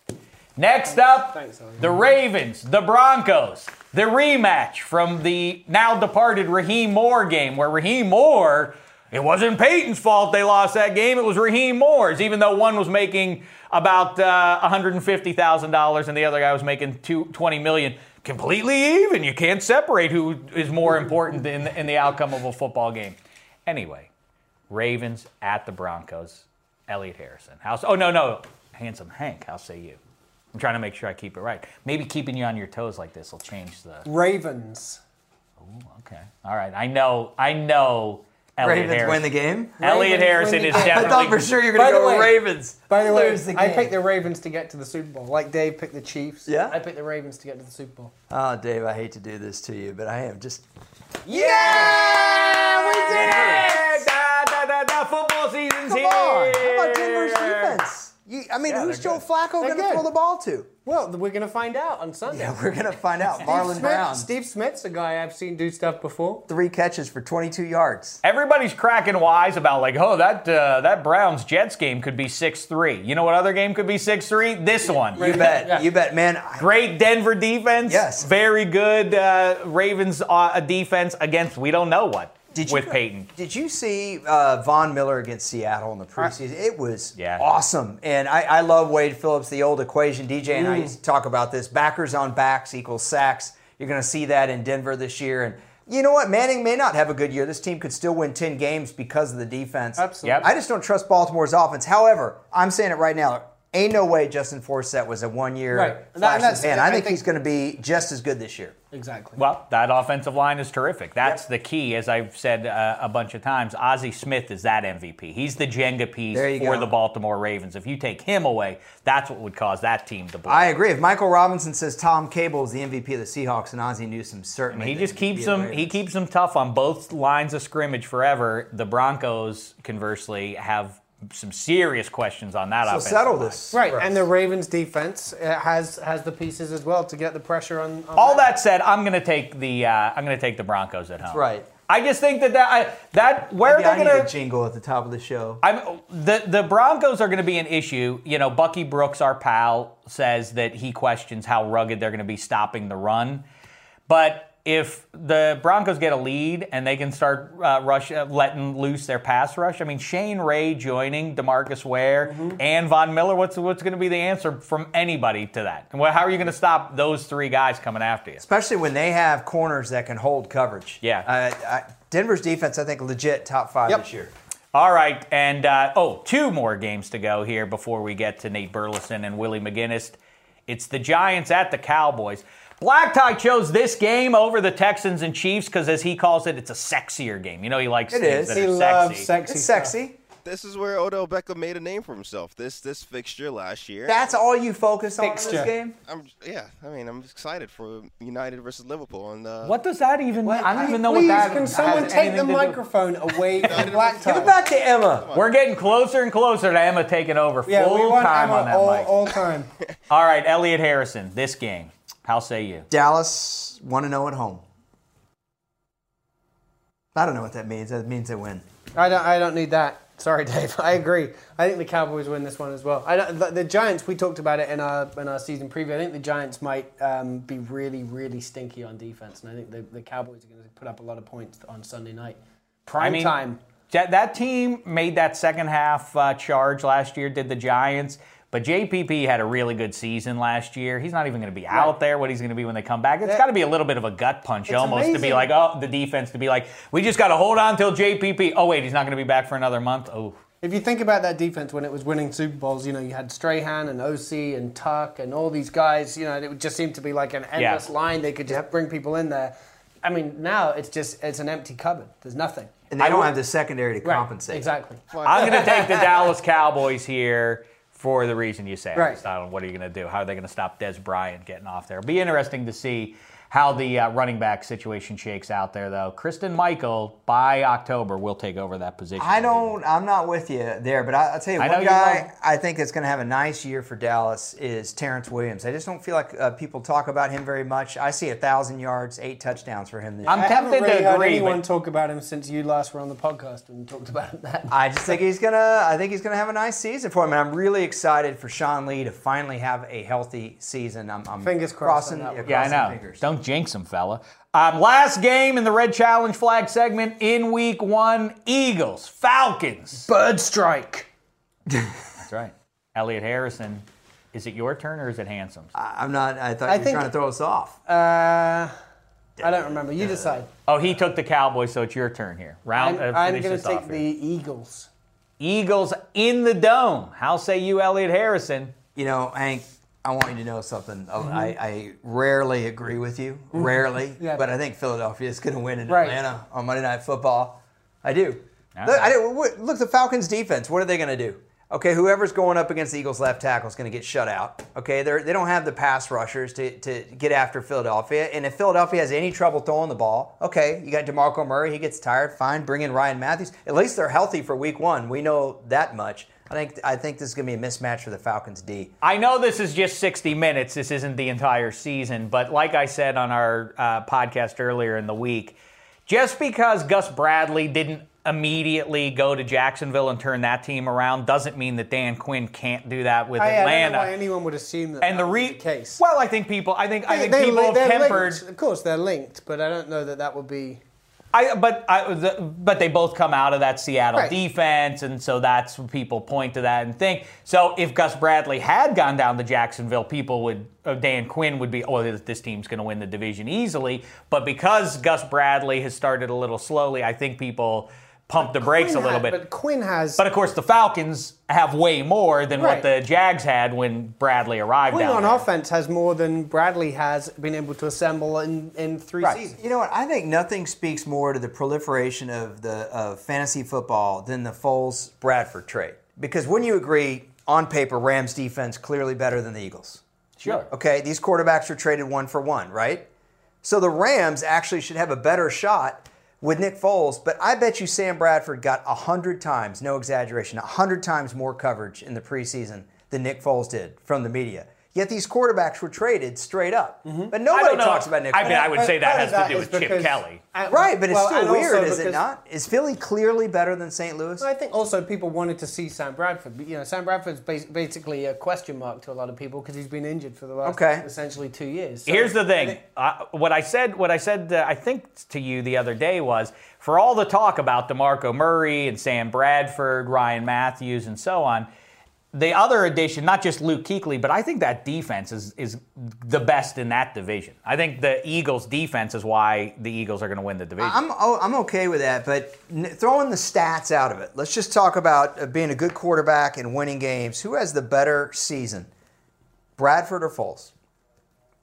Next up, Thanks, the Ravens, the Broncos, the rematch from the now departed Rahim Moore game, where Rahim Moore, it wasn't Peyton's fault they lost that game. It was Rahim Moore's, even though one was making about uh, $150,000 and the other guy was making two, $20 million. Completely even. You can't separate who is more important in, in the outcome of a football game. Anyway, Ravens at the Broncos. Elliot Harrison. House. Oh no, no, handsome Hank. How say you? I'm trying to make sure I keep it right. Maybe keeping you on your toes like this will change the. Ravens. Okay. All right. I know. I know. Elliot Ravens Harrison. win the game. Elliot Ravens Harrison the is game. I definitely. thought for sure you were By going to the go way- Ravens. By the way, Lose the I game. picked the Ravens to get to the Super Bowl. Like Dave picked the Chiefs. Yeah? I picked the Ravens to get to the Super Bowl. Oh, Dave, I hate to do this to you, but I am just. Yeah, we did it! Da, da, da, da, football season's Come here. on. How about Denver's defense? You, I mean, Yeah, who's Joe good. Flacco going to throw the ball to? Well, we're going to find out on Sunday. Yeah, we're going to find out. Marlon Smith, Brown, Steve Smith's a guy I've seen do stuff before. three catches for 22 yards. Everybody's cracking wise about like, oh, that uh, that Browns Jets game could be six three. You know what other game could be six three? This one. You bet. You bet, man. I- Great Denver defense. Yes. Very good uh, Ravens uh, defense against we don't know what Did you, with Peyton. Did you see uh, Von Miller against Seattle in the preseason? It was Yeah. awesome. And I, I love Wade Phillips, the old equation. DJ and Mm. I used to talk about this. Backers on backs equals sacks. You're going to see that in Denver this year. And you know what? Manning may not have a good year. This team could still win 10 games because of the defense. Absolutely. Yep. I just don't trust Baltimore's offense. However, I'm saying it right now. Ain't no way Justin Forsett was a one year Right. And that- and flash in the pan. I I think, think- he's going to be just as good this year. Exactly. Well, that offensive line is terrific. That's Yep. the key, as I've said uh, a bunch of times. Ozzie Smith is that MVP. He's the Jenga piece for go. the Baltimore Ravens. If you take him away, that's what would cause that team to blow. I agree. If Michael Robinson says Tom Cable is the MVP of the Seahawks and Ozzie Newsome certainly, He just keeps of them. He keeps them tough on both lines of scrimmage forever. The Broncos, conversely, have some serious questions on that So offensive settle line. this, Right, for and the Ravens defense uh, has has the pieces as well to get the pressure on. on All that said, I'm going to take the. Uh, I'm going to take the Broncos at home. right. I just think that that I, that where Maybe are they need going a to? jingle at the top of the show. I'm the the Broncos are going to be an issue. You know, Bucky Brooks, our pal, says that he questions how rugged they're going to be stopping the run. But if the Broncos get a lead and they can start uh, rush uh, letting loose their pass rush, I mean Shane Ray joining Demarcus Ware and Von Miller, what's what's going to be the answer from anybody to that? Well, how are you going to stop those three guys coming after you? Especially when they have corners that can hold coverage. Yeah. Uh, I, Denver's defense, I think, legit top five Yep. this year. All right, and uh, oh, two more games to go here before we get to Nate Burleson and Willie McGinest. It's the Giants at the Cowboys. Black Tie chose this game over the Texans and Chiefs because, as he calls it, it's a sexier game. You know, he likes It things is. that He are loves sexy. sexy. It's stuff. sexy. This is where Odell Beckham made a name for himself. This this fixture last year. That's all you focus on in Fixture. this game? I'm yeah. I mean, I'm excited for United versus Liverpool and uh, What does that even mean? I don't even know Please, what that can has someone take the to do- microphone away from Black Give it back to Emma. We're getting closer and closer to Emma taking over Yeah, we full want time Emma on that all, mic. all time. All right, Elliot Harrison, this game. How say you? Dallas 1 0 at home. I don't know what that means. That means they win. I don't. I don't need that. Sorry, Dave. I agree. I think the Cowboys win this one as well. I don't, the, the Giants. We talked about it in our in our season preview. I think the Giants might um, be really, really stinky on defense, and I think the, the Cowboys are going to put up a lot of points on Sunday night. Prime I mean, time. That, that team made that second half uh, charge last year, did the Giants. But JPP had a really good season last year. He's not even going to be out there. What he's going to be when they come back? It's That- got to be a little bit of a gut punch It's almost to be like, oh, the defense to be like, we just got to hold on till JPP. Oh wait, he's not going to be back for another month. Oh, If you think about that defense when it was winning Super Bowls, you know, you had Strahan and OC and Tuck and all these guys, you know, it would just seem to be like an endless Yeah. line. They could just bring people in there. I mean, now it's just, it's an empty cupboard. There's nothing. And they I don't would- have the secondary to Right, compensate. Exactly. I'm going to take the Dallas Cowboys here for the reason you say. Right. Right. What are you going to do? How are they going to stop Dez Bryant getting off there? It'll be interesting to see how the uh, running back situation shakes out there, though. Christine Michael, by October, will take over that position. I don't. I'm not with you there, but I, I'll tell you I one know you guy. I think is going to have a nice year for Dallas is Terrance Williams. I just don't feel like uh, people talk about him very much. I see a thousand yards, eight touchdowns for him this I'm year. I haven't tempted to really heard agree, anyone but- talk about him since you last were on the podcast and talked about that. I just think he's gonna. I think he's gonna have a nice season for him, and I'm really excited for Sean Lee to finally have a healthy season. I'm, I'm Fingers crossed crossing. on that one. Yeah, I know. Fingers. Don't jinx him, fella. Um, last game in the Red Challenge Flag segment in Week One: Eagles, Falcons. Bird strike. That's right. Elliot Harrison. Is it your turn or is it Handsome's? I- I'm not. I thought I you were think- trying to throw us off. Uh, I don't remember. You decide. Oh, he took the Cowboys, so it's your turn here. Round. I'm, uh, I'm finish going this to take the here. Eagles. Eagles in the dome. How say you, Elliot Harrison? You know, Hank, I want you to know something. I- Mm-hmm. I, I rarely agree with you, rarely, Yeah. but I think Philadelphia is going to win in Right. Atlanta on Monday Night Football. I do. All Look, right. I do. Look, the Falcons' defense. What are they going to do? Okay, whoever's going up against the Eagles' left tackle is going to get shut out. Okay, They're, they don't have the pass rushers to, to get after Philadelphia. And if Philadelphia has any trouble throwing the ball, okay, you got DeMarco Murray. He gets tired. Fine, bring in Ryan Mathews. At least they're healthy for Week One. We know that much. I think I think this is going to be a mismatch for the Falcons' D. I know this is just 60 minutes. This isn't the entire season. But like I said on our uh, podcast earlier in the week, just because Gus Bradley didn't immediately go to Jacksonville and turn that team around doesn't mean that Dan Quinn can't do that with I, I don't know Atlanta. why anyone would assume that. and that the would be re- the case. Well, I think people. I think I think They- people have tempered. linked. Of course, they're linked, but I don't know that that would be. I, but I, the, but they both come out of that Seattle Right. defense, and so that's when people point to that and think. So if Gus Bradley had gone down to Jacksonville, people would uh, Dan Quinn would be, oh, this, this team's going to win the division easily. But because Gus Bradley has started a little slowly, I think people pump the brakes a little had- bit. But Quinn has. But of course, the Falcons have way more than Right. what the Jags had when Bradley arrived Quinn down on there. offense has more than Bradley has been able to assemble in, in three Right. seasons. You know what? I think nothing speaks more to the proliferation of the of fantasy football than the Foles Bradford trade. Because wouldn't you agree, on paper, Rams defense clearly better than the Eagles? Sure. Okay, these quarterbacks are traded one for one, right? So the Rams actually should have a better shot with Nick Foles, but I bet you Sam Bradford got 100 times, no exaggeration, 100 times more coverage in the preseason than Nick Foles did from the media. Yet these quarterbacks were traded straight up. But Mm-hmm. I nobody talks about Nick I mean, I would say that has of to do with Chip Kelly. Right, but it's still weird, is it not? Is Philly clearly better than St. Louis? I think also people wanted to see Sam Bradford. You know, Sam Bradford's basically a question mark to a lot of people because he's been injured for the last Okay. essentially two years. So Here's the I thing. think- Uh, what I said, what I said, uh, I think to you the other day was for all the talk about Demarco Murray and Sam Bradford, Ryan Mathews, and so on. The other addition, not just Luke Kuechly, but I think that defense is is the best in that division. I think the Eagles' defense is why the Eagles are going to win the division. I'm oh, I'm okay with that, but throwing the stats out of it, let's just talk about uh, being a good quarterback and winning games. Who has the better season, Bradford or Foles?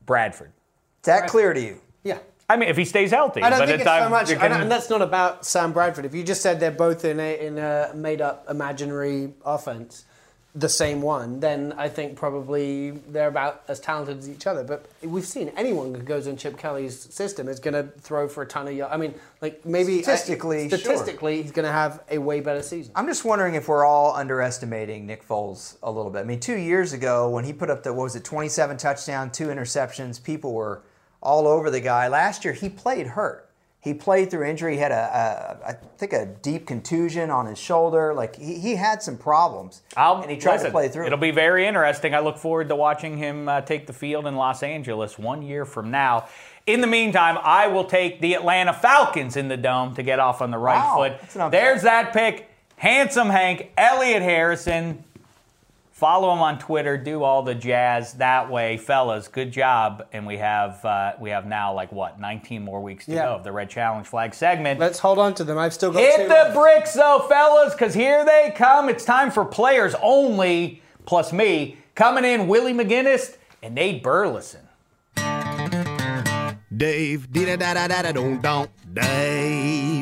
Bradford. Is that clear to you? yeah. I mean, if he stays healthy, I don't but think it's it's, so much, you I can- and that's not about Sam Bradford. If you just said they're both in a, in a made-up imaginary offense, the same one, then I think probably they're about as talented as each other. But we've seen anyone who goes in Chip Kelly's system is going to throw for a ton of yards. I mean, like maybe Statistically, sure. statistically, he's going to have a way better season. I'm just wondering if we're all underestimating Nick Foles a little bit. I mean, two years ago when he put up the what was it, 27 touchdown, two interceptions, people were all over the guy. Last year he played hurt. He played through injury. He had a, a I think a deep contusion on his shoulder. Like he, he had some problems, I'll, and he tried listen, to play through. It'll be very interesting. I look forward to watching him uh, take the field in Los Angeles one year from now. In the meantime, I will take the Atlanta Falcons in the dome to get off on the right Wow, foot. that's an upset. There's that pick. Handsome Hank, Elliot Harrison. Follow him on Twitter. Do all the jazz that way, fellas. Good job. And we have uh, we have now like what 19 more weeks to Yeah. go of the Red Challenge Flag segment. Let's hold on to them. I've still got Hit two the left. bricks though, fellas, because here they come. It's time for players only, plus me. Coming in, Willie McGinest and Nate Burleson. Dave, da da da da da don't don't Dave.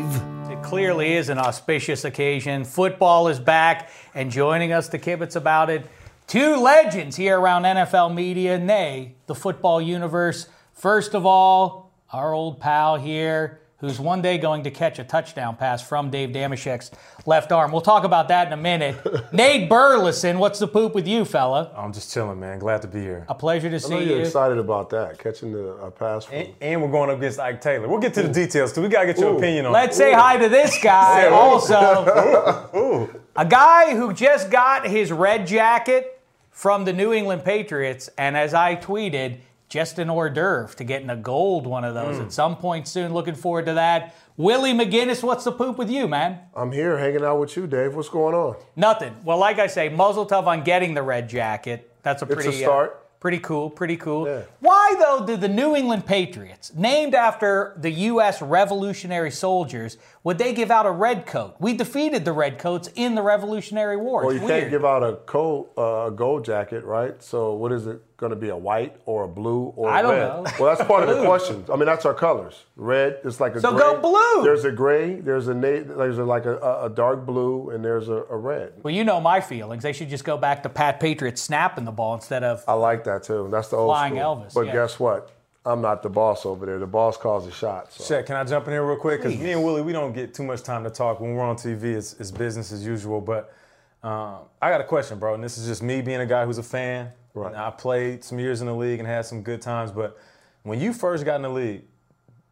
Clearly is an auspicious occasion. Football is back, and joining us to kibitz about it, two legends here around NFL media, nay, the football universe. First of all, our old pal here, who's one day going to catch a touchdown pass from Dave Dameshek's left arm. We'll talk about that in a minute. Nate Burleson, what's the poop with you, fella? I'm just chilling, man. Glad to be here. A pleasure to I know see you're you. excited about that, catching the a pass from. And, and we're going up against Ike Taylor. We'll get to the details because we gotta get your Ooh. opinion on it. Let's it. say hi to this guy Yeah. also. A guy who just got his red jacket from the New England Patriots, and as I tweeted, just an hors d'oeuvre to getting a gold one of those at some point soon. Looking forward to that. Willie McGinest, what's the poop with you, man? I'm here hanging out with you, Dave. What's going on? Nothing. Well, like I say, mazel tov on getting the red jacket. That's a It's a pretty start. uh, pretty cool. Pretty cool. Yeah. Why though did the New England Patriots, named after the U.S. Revolutionary soldiers, would they give out a red coat? We defeated the redcoats in the Revolutionary War. Well, you weird. can't give out a cold, uh, a gold jacket, right? So, what is it going to be? A white or a blue or a I don't red? know. Well, that's part of the Blue. question. I mean, that's our colors. Red is like a So gray. go blue. There's a gray. There's a there's a, like a, a- a dark blue, and there's a, a red. well, you know my feelings. They should just go back to Pat Patriot snapping the ball instead of. I like that too. That's the old Flying school. Elvis, But yeah. guess what? I'm not the boss over there. The boss calls the shots. So. Shaq, can I jump in here real quick? Because me and Willie, we don't get too much time to talk. When we're on TV, it's, it's business as usual. But um, I got a question, bro. And this is just me being a guy who's a fan. Right. And I played some years in the league and had some good times. But when you first got in the league,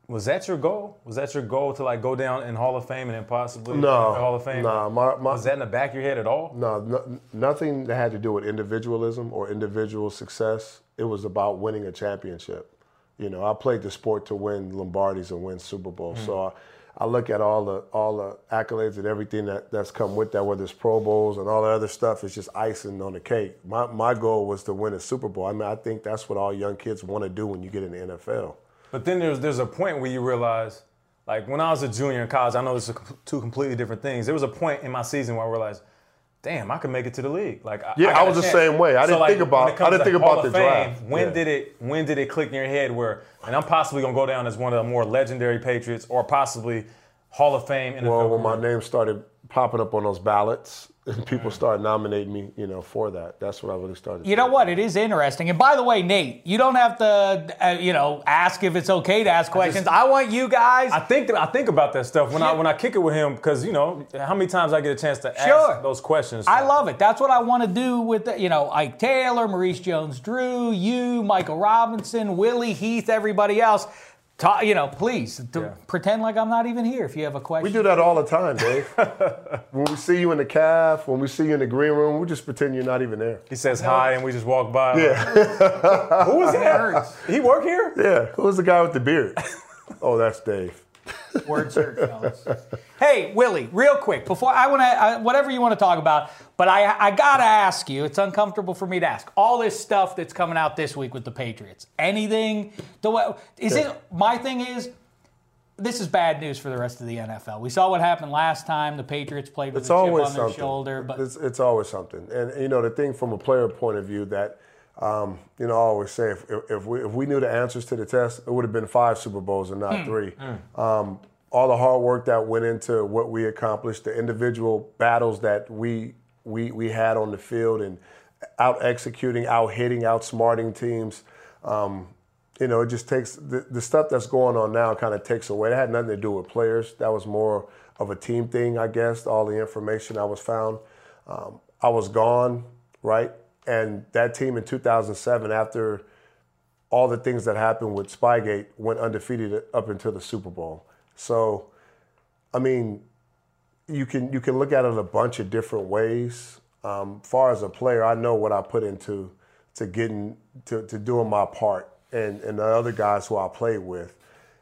was that your goal? Was that your goal to like go down in Hall of Fame and then possibly No, Hall of Fame? no, my- my- was that in the back of your head at all? No, no, nothing that had to do with individualism or individual success. It was about winning a championship. You know, I played the sport to win Lombardis and win Super Bowls. Mm. So I, I look at all the all the accolades and everything that, that's come with that, whether it's Pro Bowls and all the other stuff, it's just icing on the cake. My my goal was to win a Super Bowl. I mean, I think that's what all young kids want to do when you get in the NFL. But then there's there's a point where you realize, like when I was a junior in college, I know this is two completely different things. There was a point in my season where I realized, damn, I could make it to the league. Like I- Yeah, I, I was the same way. I didn't think about- I didn't think Hall about the Fame, draft. When Yeah. did it when did it click in your head where, and I'm possibly gonna go down as one of the more legendary Patriots or possibly Hall of Fame NFL Well, when my name started popping up on those ballots and people started nominating me, you know, for that, that's what I really started. You know what? It is interesting. And by the way, Nate, you don't have to, uh, you know, ask if it's okay to ask questions. I, want you guys. I think that I think about that stuff when I when I kick it with him because you know how many times I get a chance to Sure. ask those questions. I love it. That's what I want to do with, the, you know, Ike Taylor, Maurice Jones-Drew, you, Michael Robinson, Willie Heath, everybody else. Ta- you know, please Yeah. pretend like I'm not even here if you have a question. We do that all the time, Dave. when we see you in the calf, when we see you in the green room, we just pretend you're not even there. He says hi and we just walk by. Yeah. Who is that? He work here? yeah. Who's the guy with the beard? oh, that's Dave. Word search, fellas. Hey, Willie, real quick before I want to, whatever you want to talk about, but I, I gotta ask you. It's uncomfortable for me to ask. All this stuff that's coming out this week with the Patriots. Anything? The is it? My thing is, this is bad news for the rest of the NFL. We saw what happened last time. The Patriots played with It's a chip on their something. shoulder, but it's, it's always something. And you know, the thing from a player point of view that um, you know, I always say if, if we if we knew the answers to the test, it would have been five Super Bowls and not Hmm. three. Um, all the hard work that went into what we accomplished, the individual battles that we we we had on the field, and out executing, out hitting, outsmarting teams. Um, you know, it just takes the, the stuff that's going on now kind of takes away. It had nothing to do with players. That was more of a team thing, I guess. All the information I was found. Um, I was gone, right? And that team in 2007, after all the things that happened with Spygate, went undefeated up until the Super Bowl. So, I mean, you can you can look at it a bunch of different ways. Um, far as a player, I know what I put into to getting to, to doing my part, and and the other guys who I played with,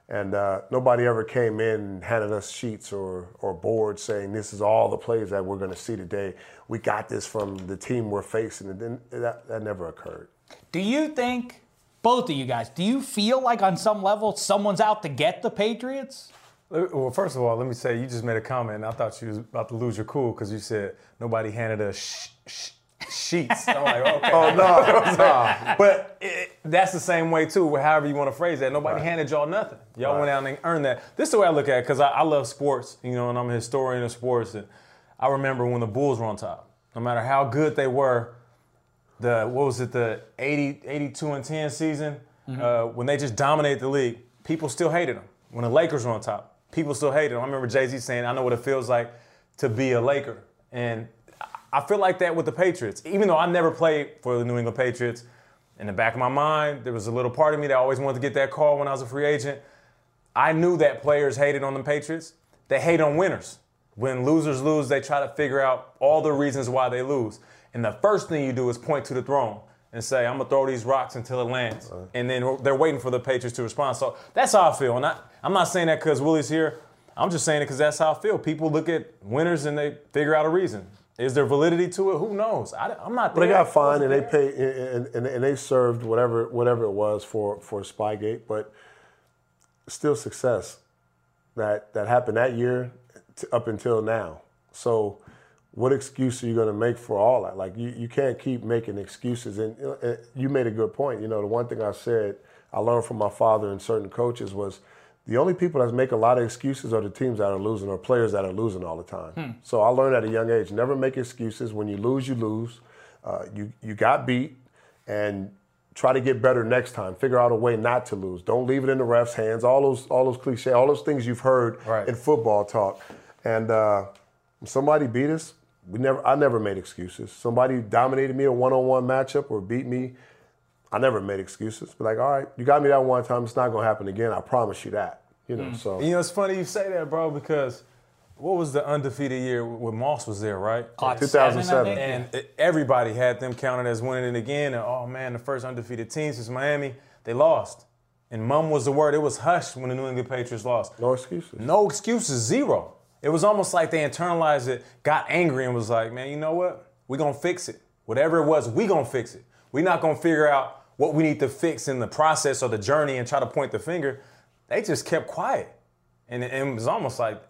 And uh, nobody ever came in and handed us sheets or, or boards saying this is all the plays that we're going to see today. We got this from the team we're facing. And then that, that never occurred. Do you think, both of you guys, do you feel like on some level someone's out to get the Patriots? Well, first of all, let me say you just made a comment, and I thought you was about to lose your cool because you said nobody handed us sh- sh- sheets. I'm like, okay. Oh, no, no. But it, that's the same way too. However you want to phrase that, nobody handed y'all nothing. Y'all went out and earned that. This is the way I look at it because I, I love sports, you know, and I'm a historian of sports. And I remember when the Bulls were on top. No matter how good they were, the what was it, the 80, 82 and 10 season, uh, when they just dominated the league, people still hated them. When the Lakers were on top, people still hated them. I remember Jay Z saying, "I know what it feels like to be a Laker," and I feel like that with the Patriots. Even though I never played for the New England Patriots, in the back of my mind, there was a little part of me that always wanted to get that call when I was a free agent. I knew that players hated on the Patriots. They hate on winners. When losers lose, they try to figure out all the reasons why they lose. And the first thing you do is point to the throne and say, I'm going to throw these rocks until it lands. And then they're waiting for the Patriots to respond. So that's how I feel. And I, I'm not saying that because Willie's here. I'm just saying it because that's how I feel. People look at winners and they figure out a reason. Is there validity to it? Who knows? I, am not But they got fined and they paid and, and, and they served whatever whatever it was for for Spygate, but still success that that happened that year up until now. So, what excuse are you going to make for all that? Like you, you can't keep making excuses. And you, know, and you made a good point. You know, the one thing I said I learned from my father and certain coaches was. The only people that make a lot of excuses are the teams that are losing or players that are losing all the time. So I learned at a young age, never make excuses. When you lose, you lose. Uh, you you got beat, and try to get better next time. Figure out a way not to lose. Don't leave it in the refs' hands. All those all those cliche, all those things you've heard Right. in football talk. And uh, somebody beat us, we never. I never made excuses. Somebody dominated me a one-on-one matchup or beat me. I never made excuses. But like, all right, you got me that one time. It's not gonna happen again. I promise you that. You know. Mm. So You know, it's funny you say that, bro, because what was the undefeated year when Moss was there, right? Odd 2007. seven, I think. And everybody had them counted as winning it again. And oh man, the first undefeated team since Miami, they lost. And mum was the word. It was hushed when the New England Patriots lost. no excuses. No excuses, zero. It was almost like they internalized it, got angry, and was like, man, you know what? We're going to fix it. Whatever it was, we going to fix it. We're not going to figure out what we need to fix in the process or the journey and try to point the finger. They just kept quiet. And it, it was almost like,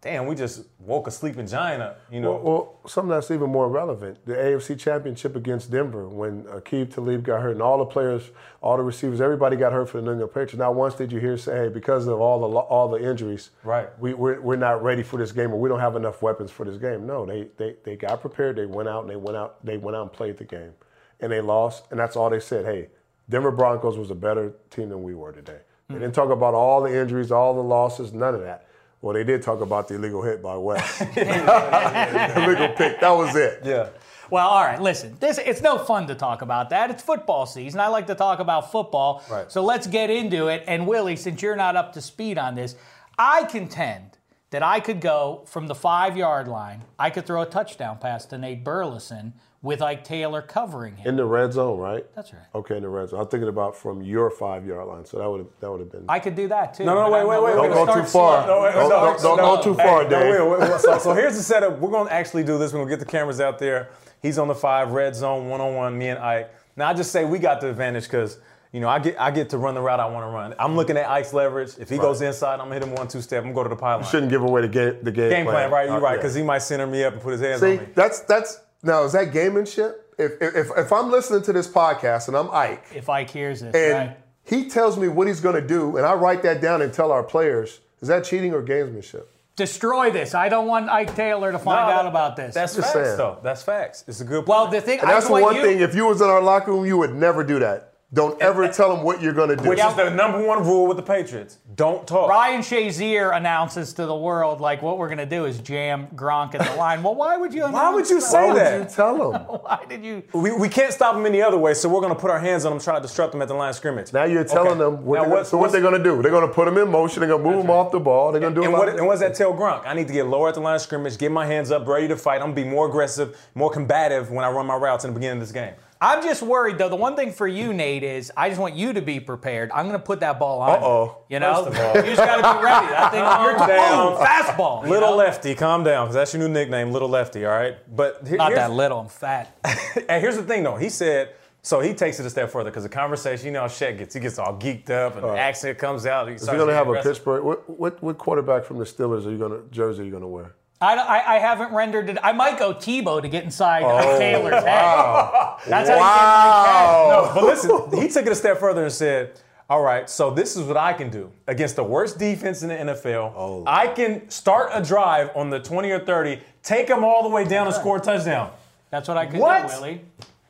damn, we just woke a sleeping giant up, you know? Well, well, something that's even more relevant: the AFC Championship against Denver, when Aqib Talib got hurt, and all the players, all the receivers, everybody got hurt for the New England Patriots. Not once did you hear say, "Hey, because of all the all the injuries, Right. we, we're, we're not ready for this game, or we don't have enough weapons for this game." No, they, they they got prepared. They went out and they went out. They went out and played the game, and they lost. And that's all they said. Hey, Denver Broncos was a better team than we were today. They hmm. didn't talk about all the injuries, all the losses, none of that. Well, they did talk about the illegal hit by Wes. illegal pick. That was it. yeah. Well, all right, listen. This it's no fun to talk about that. It's football season. I like to talk about football. Right. So let's get into it. And Willie, since you're not up to speed on this, I contend that I could go from the five yard line, I could throw a touchdown pass to Nate Burleson with Ike Taylor covering him. In the red zone, right? That's right. Okay, in the red zone. I'm thinking about from your five yard line, so that would have that would have been. I could do that too. No, no, wait, wait, wait, wait. don't go too far. No, wait, don't, no, don't, don't no. go too Hey, far, no, Dave. wait, wait, wait. So, so here's the setup. We're going to actually do this. We're going to get the cameras out there. He's on the five, red zone, one on one, me and Ike. Now, I just say we got the advantage because, you know, I get I get to run the route I want to run. I'm looking at Ike's leverage. If he goes inside, I'm going to hit him one, two step. I'm going to go to the pylon. Shouldn't give away the game. The game, Game plan, right? You're Uh, right, yeah. because he might center me up and put his hands See, on me. that's that's now is that gamemanship? If, if if I'm listening to this podcast and I'm Ike If Ike hears this, and right? he tells me what he's going to do, and I write that down and tell our players, is that cheating or gamesmanship? Destroy this. I don't want Ike Taylor to find No, out about this. That's Just facts, saying. though. That's facts. It's a good well, the thing. And I that's the one you- thing. If you was in our locker room, you would never do that. Don't ever tell them what you're going to do. Which is the number one rule with the Patriots. Don't talk. Ryan Shazier announces to the world, like, what we're going to do is jam Gronk at the line. Well, why would you? Why would you that? say Why would that? you tell them? Why did you? We, we can't stop them any other way, so we're going to put our hands on them, try to disrupt them at the line of scrimmage. Now you're telling Okay. them what Now they're gonna, what's- so what what's- they're going to do. They're going to put them in motion. They're going to move them off the ball. They're going to do And a lot what, of and what's that tell Gronk? I need to get lower at the line of scrimmage, get my hands up, ready to fight. I'm gonna be more aggressive, more combative when I run my routes in the beginning of this game. I'm just worried though. The one thing for you, Nate, is I just want you to be prepared. I'm going to put that ball on. you. Uh-oh. You know, First of all- you just got to be ready. That thing, you're Calm down. boom, fastball. Little know? lefty, calm down, because that's your new nickname, Little Lefty. All right, but here- Not that little. I'm fat. And here's the thing, though. He said, so he takes it a step further because the conversation, you know, how Shaq gets, he gets all geeked up and the accent comes out. He If you're gonna getting have a. Pittsburgh, what, what what quarterback from the Steelers are you gonna jersey are you gonna wear? I, I, I haven't rendered it. I might go Tebow to get inside Oh, Taylor's wow. head. That's how you get No, but listen, he took it a step further and said, all right, so this is what I can do against the worst defense in the NFL. Oh. I can start a drive on the 20 or 30, take them all the way down and score a touchdown. That's what I could What? do, Willie.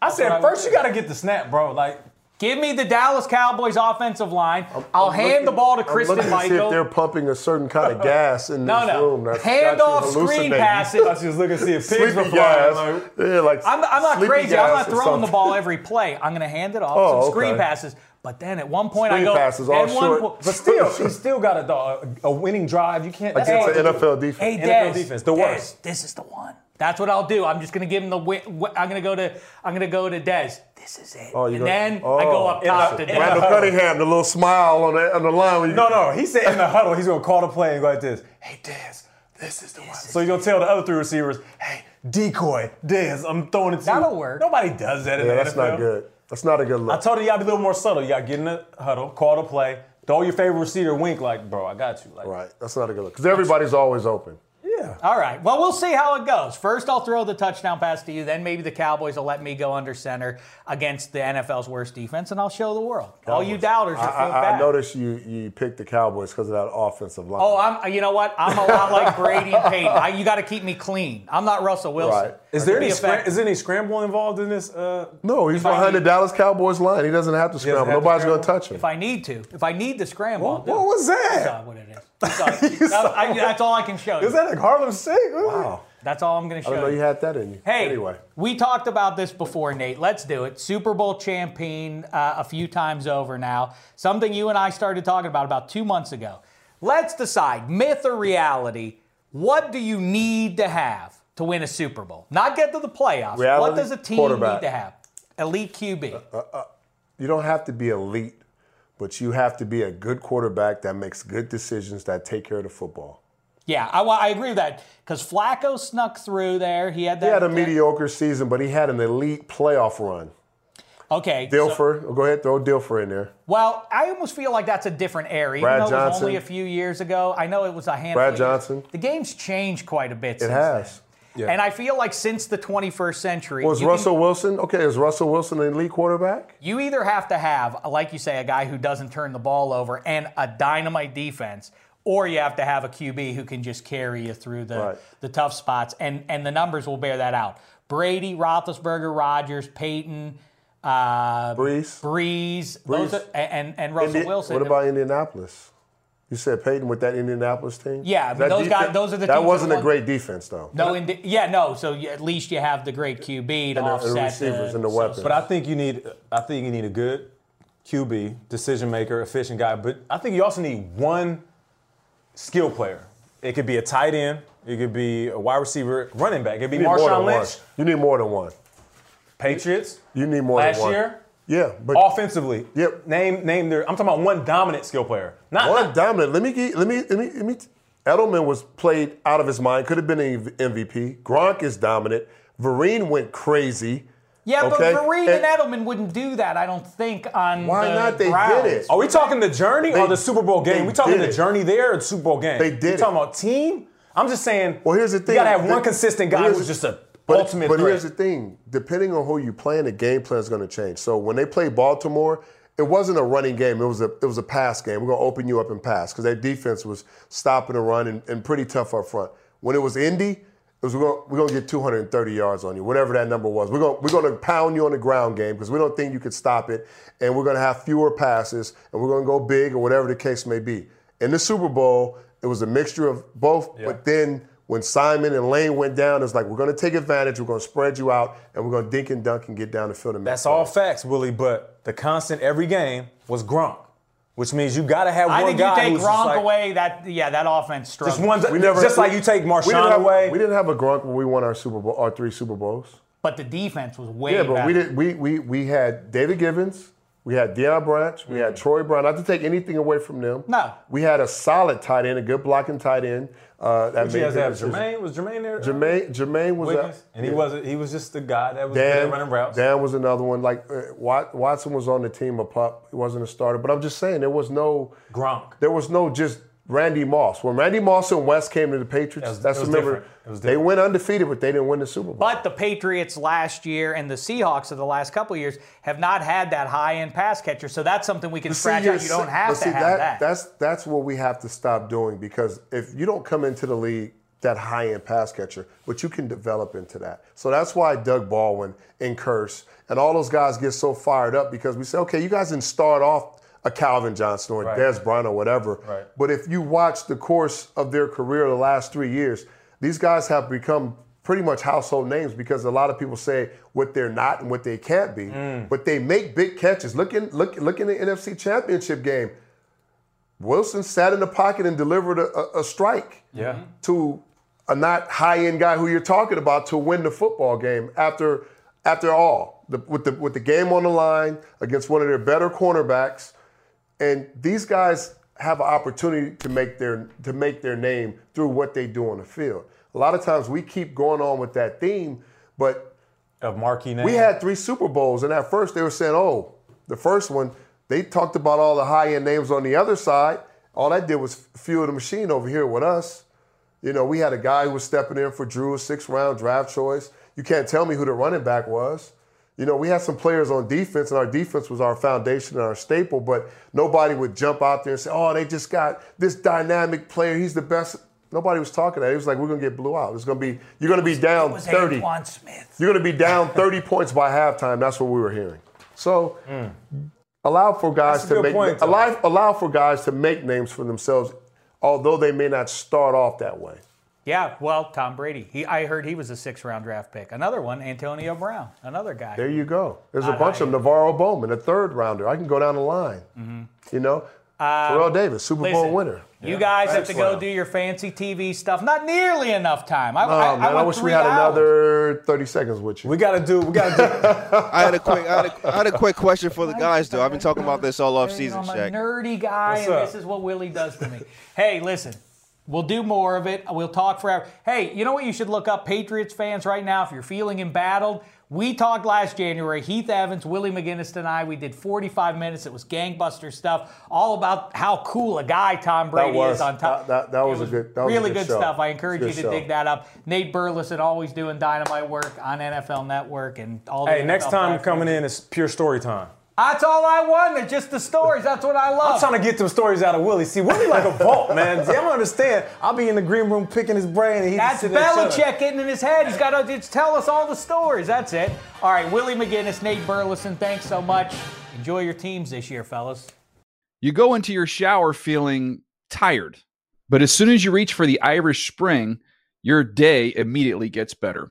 I what said, would first do. you got to get the snap, bro. Like, Give me the Dallas Cowboys offensive line. I'll hand the ball to I'm Christine looking to see if they're pumping a certain kind of gas in No, this no. room. That's Hand off screen passes. I was just looking to see if pigs were Sleepy flying. Like, yeah, like I'm, I'm not crazy. I'm not throwing the ball every play. I'm going to hand it off Oh, some screen passes. But then at one point I go. passes, all at one short. po- but still, he still got a, a, a winning drive. You can't. Against the. NFL defense. Hey, NFL Dez, defense, the Dez, worst. This is the one. That's what I'll do. I'm just gonna give him the. Wi- wi- I'm gonna go to. I'm gonna go to Dez. This is it. Oh, and gonna- then I oh. go up top the- to in Dez. Randall huddle. Cunningham, the little smile on the on the line. When you, No, no. He said in the huddle, he's gonna call the play and go like this. Hey, Dez, this is the one. So you're gonna tell the other three receivers, hey, decoy, Dez, I'm throwing it to you. That'll work. Nobody does that in yeah, the that's NFL. not good. That's not a good look. I told you gotta be a little more subtle. Gotta get in the huddle, call the play, throw your favorite receiver, wink like, bro, I got you. Like, right, that's not a good look because everybody's always open. Yeah. All right. Well, we'll see how it goes. First, I'll throw the touchdown pass to you. Then maybe the Cowboys will let me go under center against the NFL's worst defense, and I'll show the world. All you doubters I, I. I noticed you you picked the Cowboys because of that offensive line. Oh, I'm. You know what? I'm a lot like Brady and Peyton. I, you got to keep me clean. I'm not Russell Wilson. Right. Is there any scram- is there any scramble involved in this? Uh, no, he's I behind the Dallas Cowboys line. He doesn't have to scramble. have Nobody's going to scramble? touch him. If I need to, if I need to scramble, I'll what, do what it. was That's that? Not what. That's all, that- I- that's all I can show you. Is that like Harlem Shake? Wow, That's all I'm going to I show didn't know you. you had that in you. Hey, anyway, we talked about this before, Nate. Let's do it. Super Bowl champion uh, a few times over now. Something you and I started talking about about two months ago. Let's decide, myth or reality, what do you need to have to win a Super Bowl? Not get to the playoffs. Reality, what does a team need to have? Elite QB. Uh, uh, uh, you don't have to be elite, but you have to be a good quarterback that makes good decisions that take care of the football. yeah, I, I agree with that because Flacco snuck through there. He had that. He had a that- mediocre season, but he had an elite playoff run. Okay. so- Dilfer, go ahead, throw Dilfer in there. Well, I almost feel like that's a different era. Brad Even though it was only a few years ago. I know it was a handful. Brad. Johnson. The game's changed quite a bit. It since has. then. And I feel like since the 21st century, Was you, can- Russell Wilson okay? Is Russell Wilson an elite quarterback? you either have to have, like you say, a guy who doesn't turn the ball over and a dynamite defense, or you have to have a QB who can just carry you through the, Right. the tough spots. And and the numbers will bear that out. Brady, Roethlisberger, Rodgers, Peyton, uh, Brees? Breeze, those Brees. are, and and Russell Indi- Wilson. What about Indianapolis? You said Peyton with that Indianapolis team. Yeah, but That those guys- those are the That teams that wasn't a great defense though. No, indi- yeah, no. So at least you have the great QB to And the- and the receivers the, and the so- weapons. But I think you need, I think you need a good QB, decision maker, efficient guy. But I think you also need one skill player. It could be a tight end. It could be a wide receiver, running back. It could be more Marshawn than one. Lynch. You need more than one. Patriots. You need more Last than one. Last year, Yeah, but offensively. Yep. Name name their. I'm talking about one dominant skill player. Not one not- dominant. Let me get, let me let me let me. Edelman was played out of his mind. Could have been an MVP. Gronk is dominant. Vereen went crazy. Yeah, Okay? but Vereen And- and Edelman wouldn't do that. I don't think on Why the not? They Browns. did it. Are we talking the journey or the Super Bowl game? We talking the journey there or the Super Bowl game? They did We it. talking about team? I'm just saying. Well, here's the thing. You gotta have The- one consistent guy here's who's just a but, ultimate But threat. here's the thing: depending on who you playing, the game plan is going to change. So when they played Baltimore, it wasn't a running game; it was a it was a pass game. We're going to open you up and pass because their defense was stopping the run and, and pretty tough up front. When it was Indy, it was we're going we're going to get 230 yards on you, whatever that number was. We're going we're going to pound you on the ground game because we don't think you could stop it, and we're going to have fewer passes, and we're going to go big or whatever the case may be. In the Super Bowl, it was a mixture of both, but then when Simon and Lane went down, it's like we're going to take advantage, we're going to spread you out, and we're going to dink and dunk and get down the field and That's all plays. facts, Willie. But the constant every game was Gronk, which means you got to have one. I one think you take who's just Gronk like- away. That yeah, that offense struggles. Just one. We never, just like you take we didn't Marshawn have, away. We didn't have a Gronk when we won our Super Bowl, our three Super Bowls. but the defense was way yeah, but better. we did. We we we had David Givens. We had Deion Branch. We had Troy Brown. Not to take anything away from them. Mm. No. We had a solid tight end, a good blocking tight end. Uh, that made guys good have? Jermaine was Jermaine there. Jermaine, Jermaine was Wiggins? a, and he yeah. wasn't. He was just the guy that was Dan, running routes. Dan was another one. Like uh, Watson was on the team, a pup. He wasn't a starter, but I'm just saying there was no Gronk. There was no just Randy Moss. When Randy Moss and Wes came to the Patriots, was- that's remember different. It was they went undefeated, but they didn't win the Super Bowl. But the Patriots last year and the Seahawks of the last couple of years have not had that high end pass catcher. So that's something we can But see, scratch you're out. You don't have to see, have that. That's that's what we have to stop doing because if you don't come into the league that high end pass catcher, but you can develop into that. So that's why Doug Baldwin and Kearse and all those guys get so fired up because we say, okay, you guys didn't start off a Calvin Johnson or Right. Dez Bryant or whatever. Right. But if you watch the course of their career the last three years, these guys have become pretty much household names because a lot of people say what they're not and what they can't be. Mm. But they make big catches. Look in look look in the NFC Championship game. Wilson sat in the pocket and delivered a, a, strike Yeah. to a not high end guy who you're talking about to win the football game after after all the, with the with the game on the line against one of their better cornerbacks, and these guys have an opportunity to make their to make their name through what they do on the field. A lot of times we keep going on with that theme, but Of marquee name. we had three Super Bowls, and at first they were saying, "Oh, the first one." They talked about all the high-end names on the other side. All that did was fuel the machine over here with us. You know, we had a guy who was stepping in for Drew, a six-round draft choice. You can't tell me who the running back was. You know, we had some players on defense, and our defense was our foundation and our staple. But nobody would jump out there and say, "Oh, they just got this dynamic player. He's the best." Nobody was talking that. It was like we're gonna get blew out. It's gonna be you're gonna be down was thirty. Antowain Smith. You're going to be down 30 points by halftime. That's what we were hearing. So hmm. allow for guys That's to make point, allow, allow for guys to make names for themselves, although they may not start off that way. Yeah, well, Tom Brady. He, I heard he was a six round draft pick. Another one, Antonio Brown, another guy. There you go. There's a Not bunch high. of. NaVorro Bowman, a third rounder. I can go down the line. You know, Terrell Davis, Super Bowl Mm-hmm. Listen, winner. You guys have to go Excellent. do your fancy TV stuff. Not nearly enough time. I, Oh, I, man, I, wish we had hours. another 30 seconds with you. We gotta do. We gotta do. I had a quick, I had a, I had a quick question for the guys though. I've been talking about this all off season, know, I'm Shaq. a nerdy guy, and this is what Willie does to me. hey, listen, we'll do more of it. We'll talk forever. Hey, you know what you should look up, Patriots fans, right now, if you're feeling embattled? We talked last January, Heath Evans, Willie McGinest, and I. We did 45 minutes. It was gangbuster stuff, all about how cool a guy Tom Brady was- is on top. that- that- that It was a good- that was a really good good stuff. I encourage Good you to show. dig that up. Nate Burleson always doing dynamite work on NFL Network and all. The hey, next time platforms. coming in is pure story time. That's all I wanted. Just the stories. That's what I love. I'm trying to get them stories out of Willie. See, Willie like a vault, man. See, I don't understand. I'll be in the green room picking his brain, and he's That's sitting there shut up. Belichick getting in his head. He's got to just tell us all the stories. That's it. All right, Willie McGinest, Nate Burleson, thanks so much. Enjoy your teams this year, fellas. You go into your shower feeling tired, but as soon as you reach for the Irish Spring, your day immediately gets better.